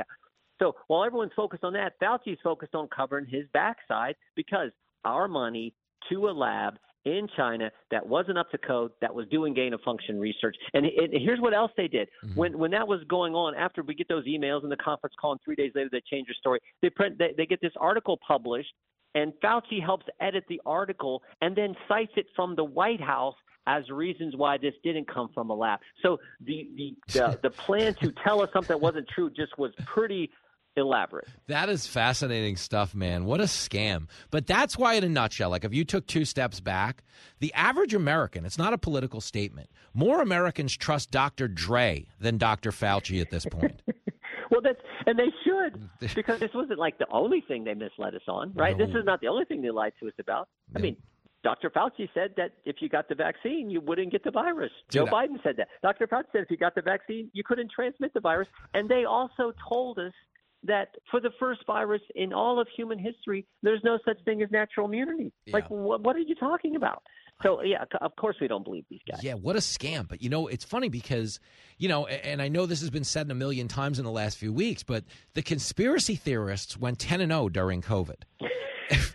So while everyone's focused on that, Fauci's focused on covering his backside because our money to a lab in China that wasn't up to code, that was doing gain of function research. And, and here's what else they did. Mm-hmm. When when that was going on, after we get those emails and the conference call, and three days later they change their story, they print they, they get this article published, and Fauci helps edit the article and then cites it from the White House as reasons why this didn't come from a lab. So the the the, the plan to tell us something that wasn't true just was pretty elaborate. That is fascinating stuff, man. What a scam. But that's why, in a nutshell, like if you took two steps back, the average American, it's not a political statement. More Americans trust Dr. Dre than Dr. Fauci at this point. Well, that's and they should because this wasn't like the only thing they misled us on, right? This is not the only thing they lied to us about. I mean, Dr. Fauci said that if you got the vaccine, you wouldn't get the virus. Dude, Joe Biden said that. Dr. Fauci said if you got the vaccine, you couldn't transmit the virus. And they also told us that for the first virus in all of human history, there's no such thing as natural immunity. Like, what, what are you talking about? So, yeah, c- of course we don't believe these guys. Yeah, what a scam. But you know, it's funny because, you know, and I know this has been said a million times in the last few weeks, but the conspiracy theorists went 10 and 0 during COVID.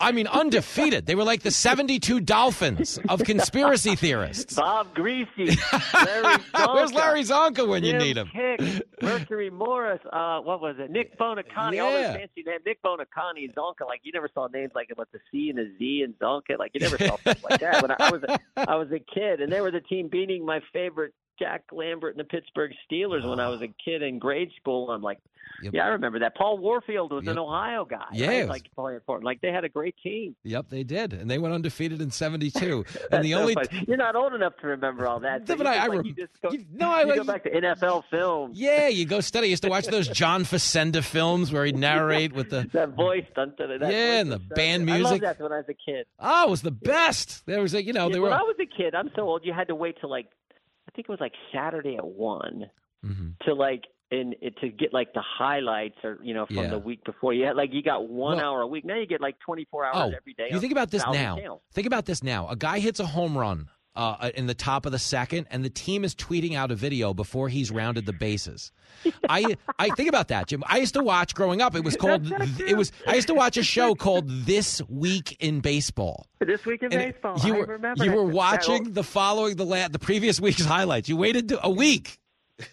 I mean, undefeated. They were like the 72 Dolphins of conspiracy theorists. Bob Griese, Larry Csonka, Where's Larry Csonka when you need him? Kick, Mercury Morris, uh, what was it? Nick Buoniconti, all Yeah. those fancy names. Nick Buoniconti and Csonka, like you never saw names like with the C and the Z and Csonka, like you never saw stuff like that. When I, I was a, I was a kid, and they were the team beating my favorite Jack Lambert and the Pittsburgh Steelers when I was a kid in grade school. I'm like, yeah, I remember that. Paul Warfield was an Ohio guy. Yeah. right? like playing for. Like they had a great team. Yep, they did, and they went undefeated in '72. And the so only funny. you're not old enough to remember all that. So but you I- I like, rem- you no, I you go back to NFL films. yeah, you go study. You used to watch those John Facenda films where he'd narrate with the That voice, dun, dun, dun, that Yeah, voice and the band good. I music. loved that when I was a kid. oh, it was the best. There was a you know Yeah, they when were I was a kid, I'm so old. You had to wait till like, I think it was like Saturday at one Mm-hmm. to like in it, to get like the highlights or you know from Yeah. the week before. You had like you got one Well- hour a week. Now you get like 24 hours oh, every day. you think about this now. channels. Think about this now. A guy hits a home run uh, in the top of the second, and the team is tweeting out a video before he's rounded the bases. I I think about that, Jim. I used to watch growing up. It was called. It was. I used to watch a show called This Week in Baseball. This week in And baseball, You I were remember you were watching the following the la- the previous week's highlights. You waited a week.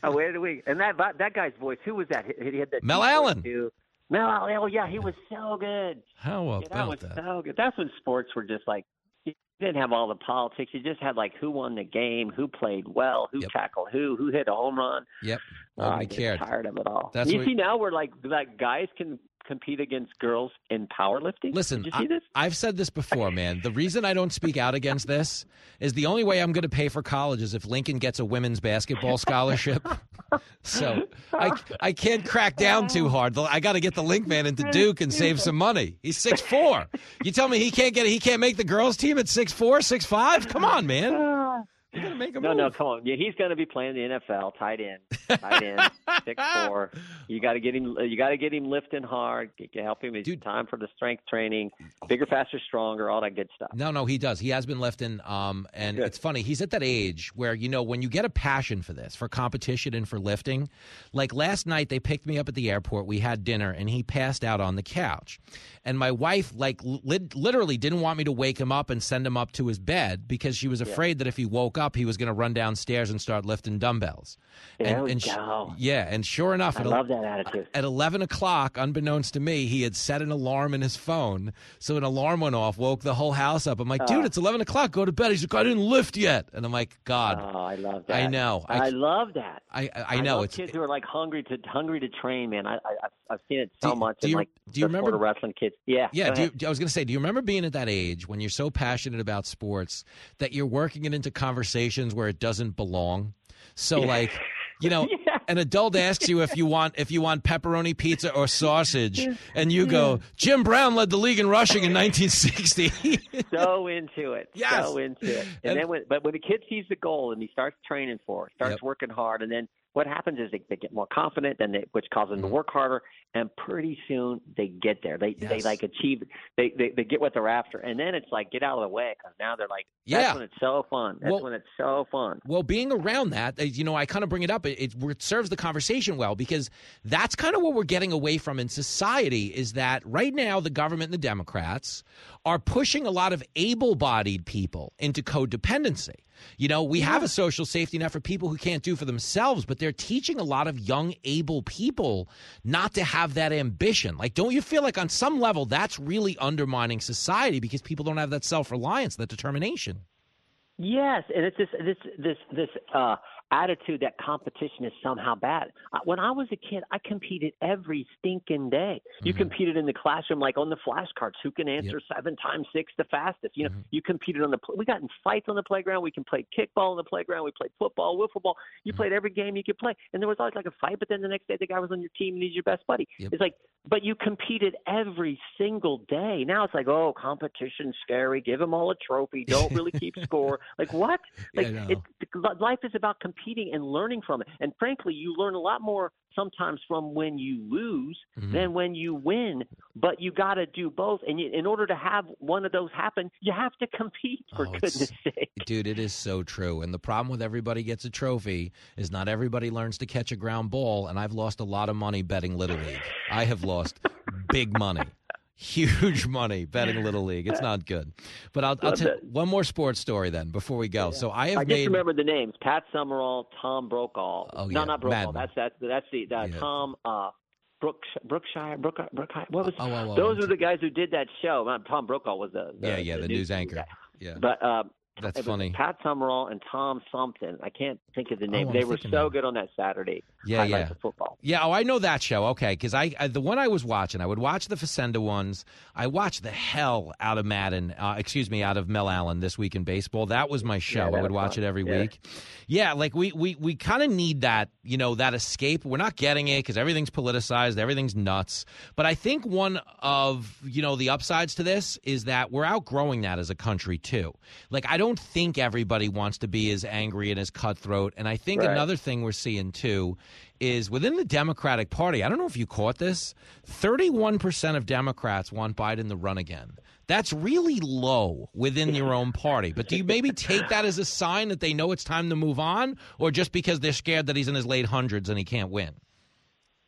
I waited a week, and that that guy's voice. Who was that? He, had that Mel Allen. Too. Mel Allen. Oh yeah, he was so good. How Yeah, that was that? so good. That's when sports were just like you didn't have all the politics. You just had like who won the game, who played well, who tackled who, who hit a home run. Yep. Oh, I Nobody get cared. tired of it all. That's you see now where like like guys can compete against girls in powerlifting. Listen, Did you see I? I've said this before, man. The reason I don't speak out against this is the only way I'm going to pay for college is if Lincoln gets a women's basketball scholarship. so I I can't crack down too hard. I got to get the link man into Duke and save some money. He's six four. You tell me he can't get he can't make the girls team at six four, six five? Come on, man. Uh, you gotta make a no, move. no, come on. Yeah, he's going to be playing the NFL, tight end, tight end, six four. You got to get him. You got to get him lifting hard. You can help him. It's time for the strength training, bigger, faster, stronger, all that good stuff. No, no, he does. He has been lifting. Um, and it's funny. He's at that age where you know when you get a passion for this, for competition and for lifting. Like last night, they picked me up at the airport. We had dinner, and he passed out on the couch. And my wife, like, li- literally didn't want me to wake him up and send him up to his bed because she was Yeah. afraid that if he woke up, he was going to run downstairs and start lifting dumbbells. There and, we and sh- yeah, and sure enough, I at love that attitude. at 11 o'clock, unbeknownst to me, he had set an alarm in his phone. So an alarm went off, woke the whole house up. I'm like, dude, Oh. it's 11 o'clock. Go to bed. He's like, I didn't lift yet. And I'm like, God. Oh, I love that. I know. I, I- love that. I, I, I know. love It's, kids who are like hungry to hungry to train, man. I, I I've- I've seen it so much do you- like do you remember- wrestling kids. Yeah, yeah, go do you. I was going to say, do you remember being at that age when you're so passionate about sports that you're working it into conversations where it doesn't belong? So, like, you know, an adult asks you if you want if you want pepperoni pizza or sausage, and you go, Jim Brown led the league in rushing in 1960. so into it. Yes. So into it. And, And- then when but when the kid sees the goal and he starts training for it, starts Yep. working hard, and then what happens is they, they get more confident, and they, which causes Mm-hmm. them to work harder, and pretty soon they get there. They they like achieve. They, they they get what they're after, and then it's like get out of the way because now they're like that's Yeah. when it's so fun. That's Well- when it's so fun. Well, being around that, uh, you know, I kind of bring it up. It, it, serves the conversation well because that's kind of what we're getting away from in society is that right now the government and the Democrats are pushing a lot of able bodied people into codependency. You know, we have a social safety net for people who can't do for themselves, but they're teaching a lot of young, able people not to have that ambition. Like, don't you feel like on some level that's really undermining society because people don't have that self reliance, that determination? Yes, and it's this this this this uh attitude that competition is somehow bad. Uh, When I was a kid, I competed every stinking day. You Mm-hmm. competed in the classroom, like on the flashcards, who can answer seven times six the fastest. You know, Mm-hmm. you competed on the. We got in fights on the playground. We can play kickball on the playground. We played football, wiffle ball. You Mm-hmm. played every game you could play, and there was always like a fight. But then the next day, the guy was on your team and he's your best buddy. Yep. It's like but you competed every single day. Now it's like, oh, competition's scary. Give them all a trophy. Don't really keep score. Like what? Like Yeah, it, life is about competing and learning from it. And frankly, you learn a lot more sometimes from when you lose Mhm. than when you win. But you got to do both. And you, in order to have one of those happen, you have to compete. For Oh, goodness sake. Dude, it is so true. And the problem with everybody gets a trophy is not everybody learns to catch a ground ball. And I've lost a lot of money betting Little League. I have lost big money. Huge money betting Little League. It's not good. But I'll, I'll tell the- one more sports story then before we go. So I have I just made. remember the names: Pat Summerall, Tom Brokaw. Oh, no, yeah, not Brokaw. That's that's that's the uh, Tom uh, Brooks, Brookshier, Brook, Brookshier. What was? Oh, oh, oh, those I'm the guys who did that show. Tom Brokaw was the, the yeah, yeah, the, news anchor. guy. Yeah. But uh, That's funny. Pat Summerall and Tom something. I can't think of the name. Oh, they were so good on that Saturday. Yeah, yeah. football. Yeah, oh, I know that show. Okay, because I, I the one I was watching, I would watch the Facenda ones. I watched the hell out of Madden. Uh, excuse me, out of Mel Allen this week in baseball. That was my show. Yeah, I would watch fun. it every Yeah. week. Yeah, like we we we kind of need that, you know, that escape. We're not getting it because everything's politicized, everything's nuts. But I think one of you know the upsides to this is that we're outgrowing that as a country too. Like I don't think everybody wants to be as angry and as cutthroat. And I think Right. another thing we're seeing too is within the Democratic Party. I don't know if you caught this. Thirty-one percent of Democrats want Biden to run again. That's really low within your own party. But do you maybe take that as a sign that they know it's time to move on, or just because they're scared that he's in his late hundreds and he can't win?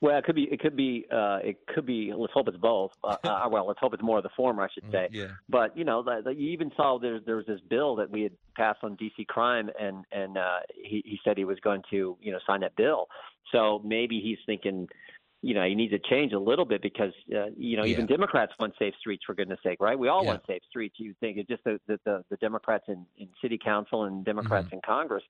Well, it could be. It could be. Uh, it could be. Let's hope it's both. Uh, uh, well, let's hope it's more of the former, I should say. Yeah. But you know, the, the, you even saw there there was this bill that we had passed on DC crime, and and uh, he he said he was going to you know sign that bill. So maybe he's thinking, you know, he needs to change a little bit because uh, you know even Yeah. Democrats want safe streets for goodness sake, right? We all Yeah. want safe streets. You think it's just the the, the, the Democrats in, in city council and Democrats in Congress.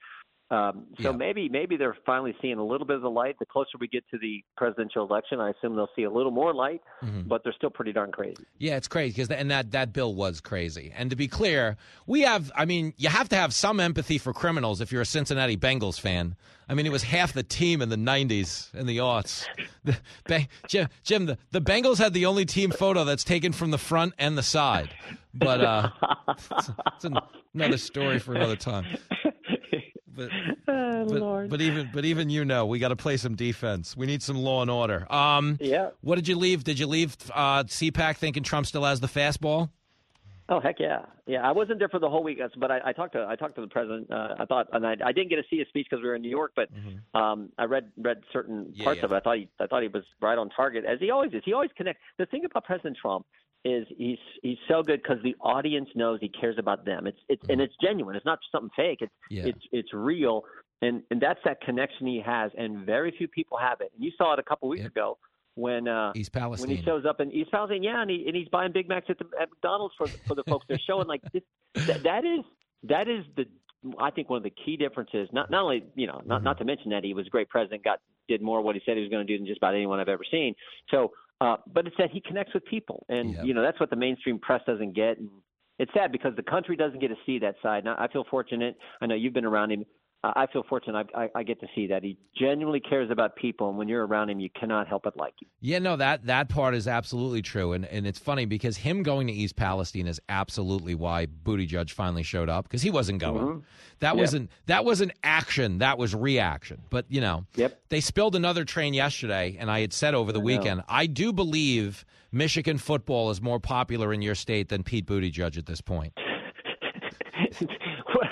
Um, so Yeah. maybe maybe they're finally seeing a little bit of the light. The closer we get to the presidential election, I assume they'll see a little more light. Mhm. But they're still pretty darn crazy. Yeah, it's crazy because and that that bill was crazy. And to be clear, we have. I mean, you have to have some empathy for criminals if you're a Cincinnati Bengals fan. I mean, it was half the team in the '90s and the aughts. The, Ba- Jim, Jim, the, the Bengals had the only team photo that's taken from the front and the side. But uh, it's, it's an- another story for another time. But, but, but even but even you know we got to play some defense. We need some law and order. Um, Yeah. What did you leave? Did you leave uh, CPAC thinking Trump still has the fastball? Oh heck yeah, yeah. I wasn't there for the whole week, but I, I talked to I talked to the president. Uh, I thought, and I, I didn't get to see his speech because we were in New York, but um, I read read certain Mm-hmm. Yeah, parts yeah. of it. I thought he I thought he was right on target as he always is. He always connects. The thing about President Trump is he's he's so good because the audience knows he cares about them. It's it's and it's genuine. It's not something fake. It's Yeah. it's it's real, and and that's that connection he has, and very few people have it. And you saw it a couple weeks ago when uh, East when he shows up in East Palestine, yeah, and, he, and he's buying Big Macs at, the, at McDonald's for for the folks they're showing. Like this, that, that is that is the I think one of the key differences. Not not only you know not not to mention that he was a great president, got did more what he said he was going to do than just about anyone I've ever seen. So, uh, but it's that he connects with people, and you know that's what the mainstream press doesn't get. And it's sad because the country doesn't get to see that side. And I I feel fortunate. I know you've been around him. I feel fortunate. I, I, I get to see that he genuinely cares about people, and when you're around him, you cannot help but like him. Yeah, no, that that part is absolutely true, and and it's funny because him going to East Palestine is absolutely why Buttigieg finally showed up because he wasn't going. Mhm. That Yep. wasn't that wasn't action. That was reaction. But you know, Yep. they spilled another train yesterday, and I had said over the I know. weekend, I do believe Michigan football is more popular in your state than Pete Buttigieg at this point.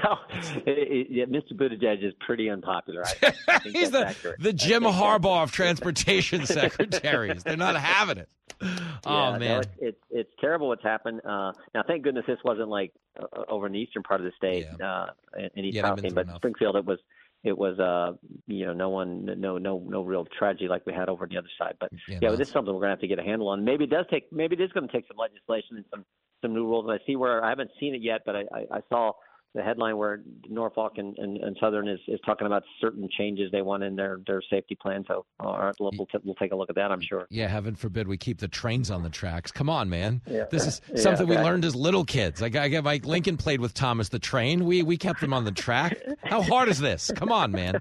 well, it, it, yeah, Mr. Buttigieg is pretty unpopular. I, I think He's the accurate. the Jim Harbaugh of transportation secretaries. They're not having it. Oh yeah, no, man. it's, it's it's terrible what's happened. Uh, now, thank goodness this wasn't like uh, over in the eastern part of the state, uh, in, East Yeah, Palestine, but enough. Springfield, it was it was uh you know no one no no no real tragedy like we had over on the other side. But Yeah, yeah, no, this is something we're gonna have to get a handle on. Maybe it does take maybe it is going to take some legislation and some some new rules. And I see where I haven't seen it yet, but I I, I saw. The headline where Norfolk and, and, and Southern is, is talking about certain changes they want in their, their safety plan. So, all right, we'll, we'll, t- we'll take a look at that, I'm sure. Yeah, heaven forbid we keep the trains on the tracks. Come on, man. Yeah. This is Yeah, something we learned as little kids. Like I got Mike Lincoln played with Thomas the train. We we kept him on the track. How hard is this? Come on, man.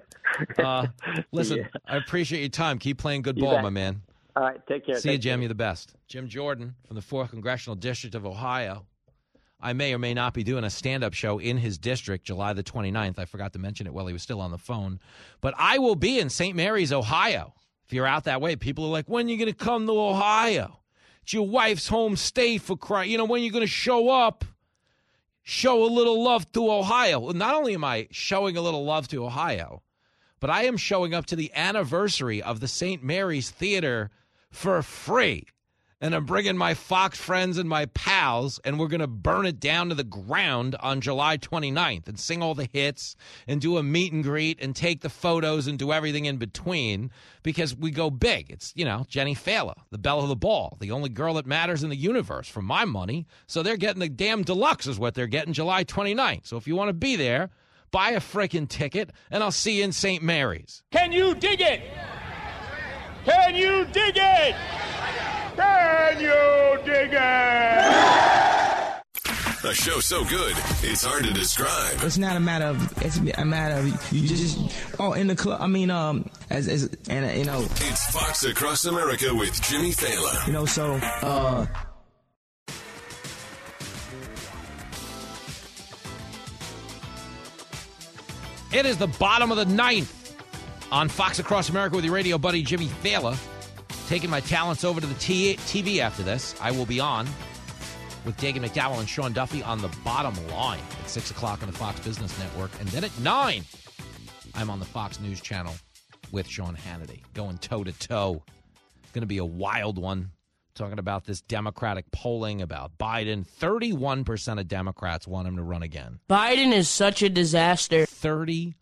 Uh, listen, Yeah. I appreciate your time. Keep playing good You ball, bet. my man. All right, take care. See you, Jim. You're the best. Jim Jordan from the 4th Congressional District of Ohio. I may or may not be doing a stand up show in his district July the 29th. I forgot to mention it while he was still on the phone. But I will be in St. Mary's, Ohio. If you're out that way, people are like, when are you going to come to Ohio? It's your wife's home state for crying. You know, when are you going to show up? Show a little love to Ohio. Well, not only am I showing a little love to Ohio, but I am showing up to the anniversary of the St. Mary's Theater for free. And I'm bringing my Fox friends and my pals, and we're going to burn it down to the ground on July 29th and sing all the hits and do a meet and greet and take the photos and do everything in between because we go big. It's, you know, Jimmy Failla, the belle of the ball, the only girl that matters in the universe for my money. So they're getting the damn deluxe, is what they're getting July 29th. So if you want to be there, buy a freaking ticket, and I'll see you in St. Mary's. Can you dig it? Can you dig it? Can you dig it? A show so good, it's hard to describe. It's not a matter of. It's a matter of you just. Oh, in the club. I mean, um, as as and uh, you know. It's Fox Across America with Jimmy Failla. You know, so uh. It is the bottom of the ninth on Fox Across America with your radio buddy Jimmy Failla. Taking my talents over to the T- TV after this. I will be on with Dagen McDowell and Sean Duffy on the bottom line at 6 o'clock on the Fox Business Network. And then at 9, I'm on the Fox News Channel with Sean Hannity, going toe to toe. Going to be a wild one. Talking about this Democratic polling about Biden. 31% of Democrats want him to run again. Biden is such a disaster. 31%.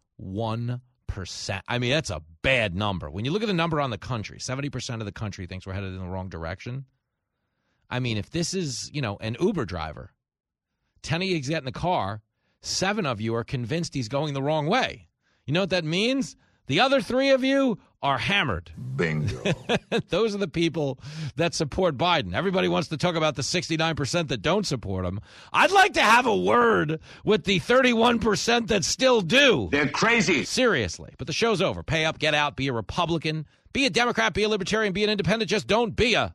I mean, that's a bad number. When you look at the number on the country, 70% of the country thinks we're headed in the wrong direction. I mean, if this is, you know, an Uber driver, 10 of you get in the car, seven of you are convinced he's going the wrong way. You know what that means? The other three of you are hammered. Bingo. Those are the people that support Biden. Everybody wants to talk about the 69% that don't support him. I'd like to have a word with the 31% that still do. They're crazy. Seriously. But the show's over. Pay up, get out, be a Republican, be a Democrat, be a Libertarian, be an independent. Just don't be a.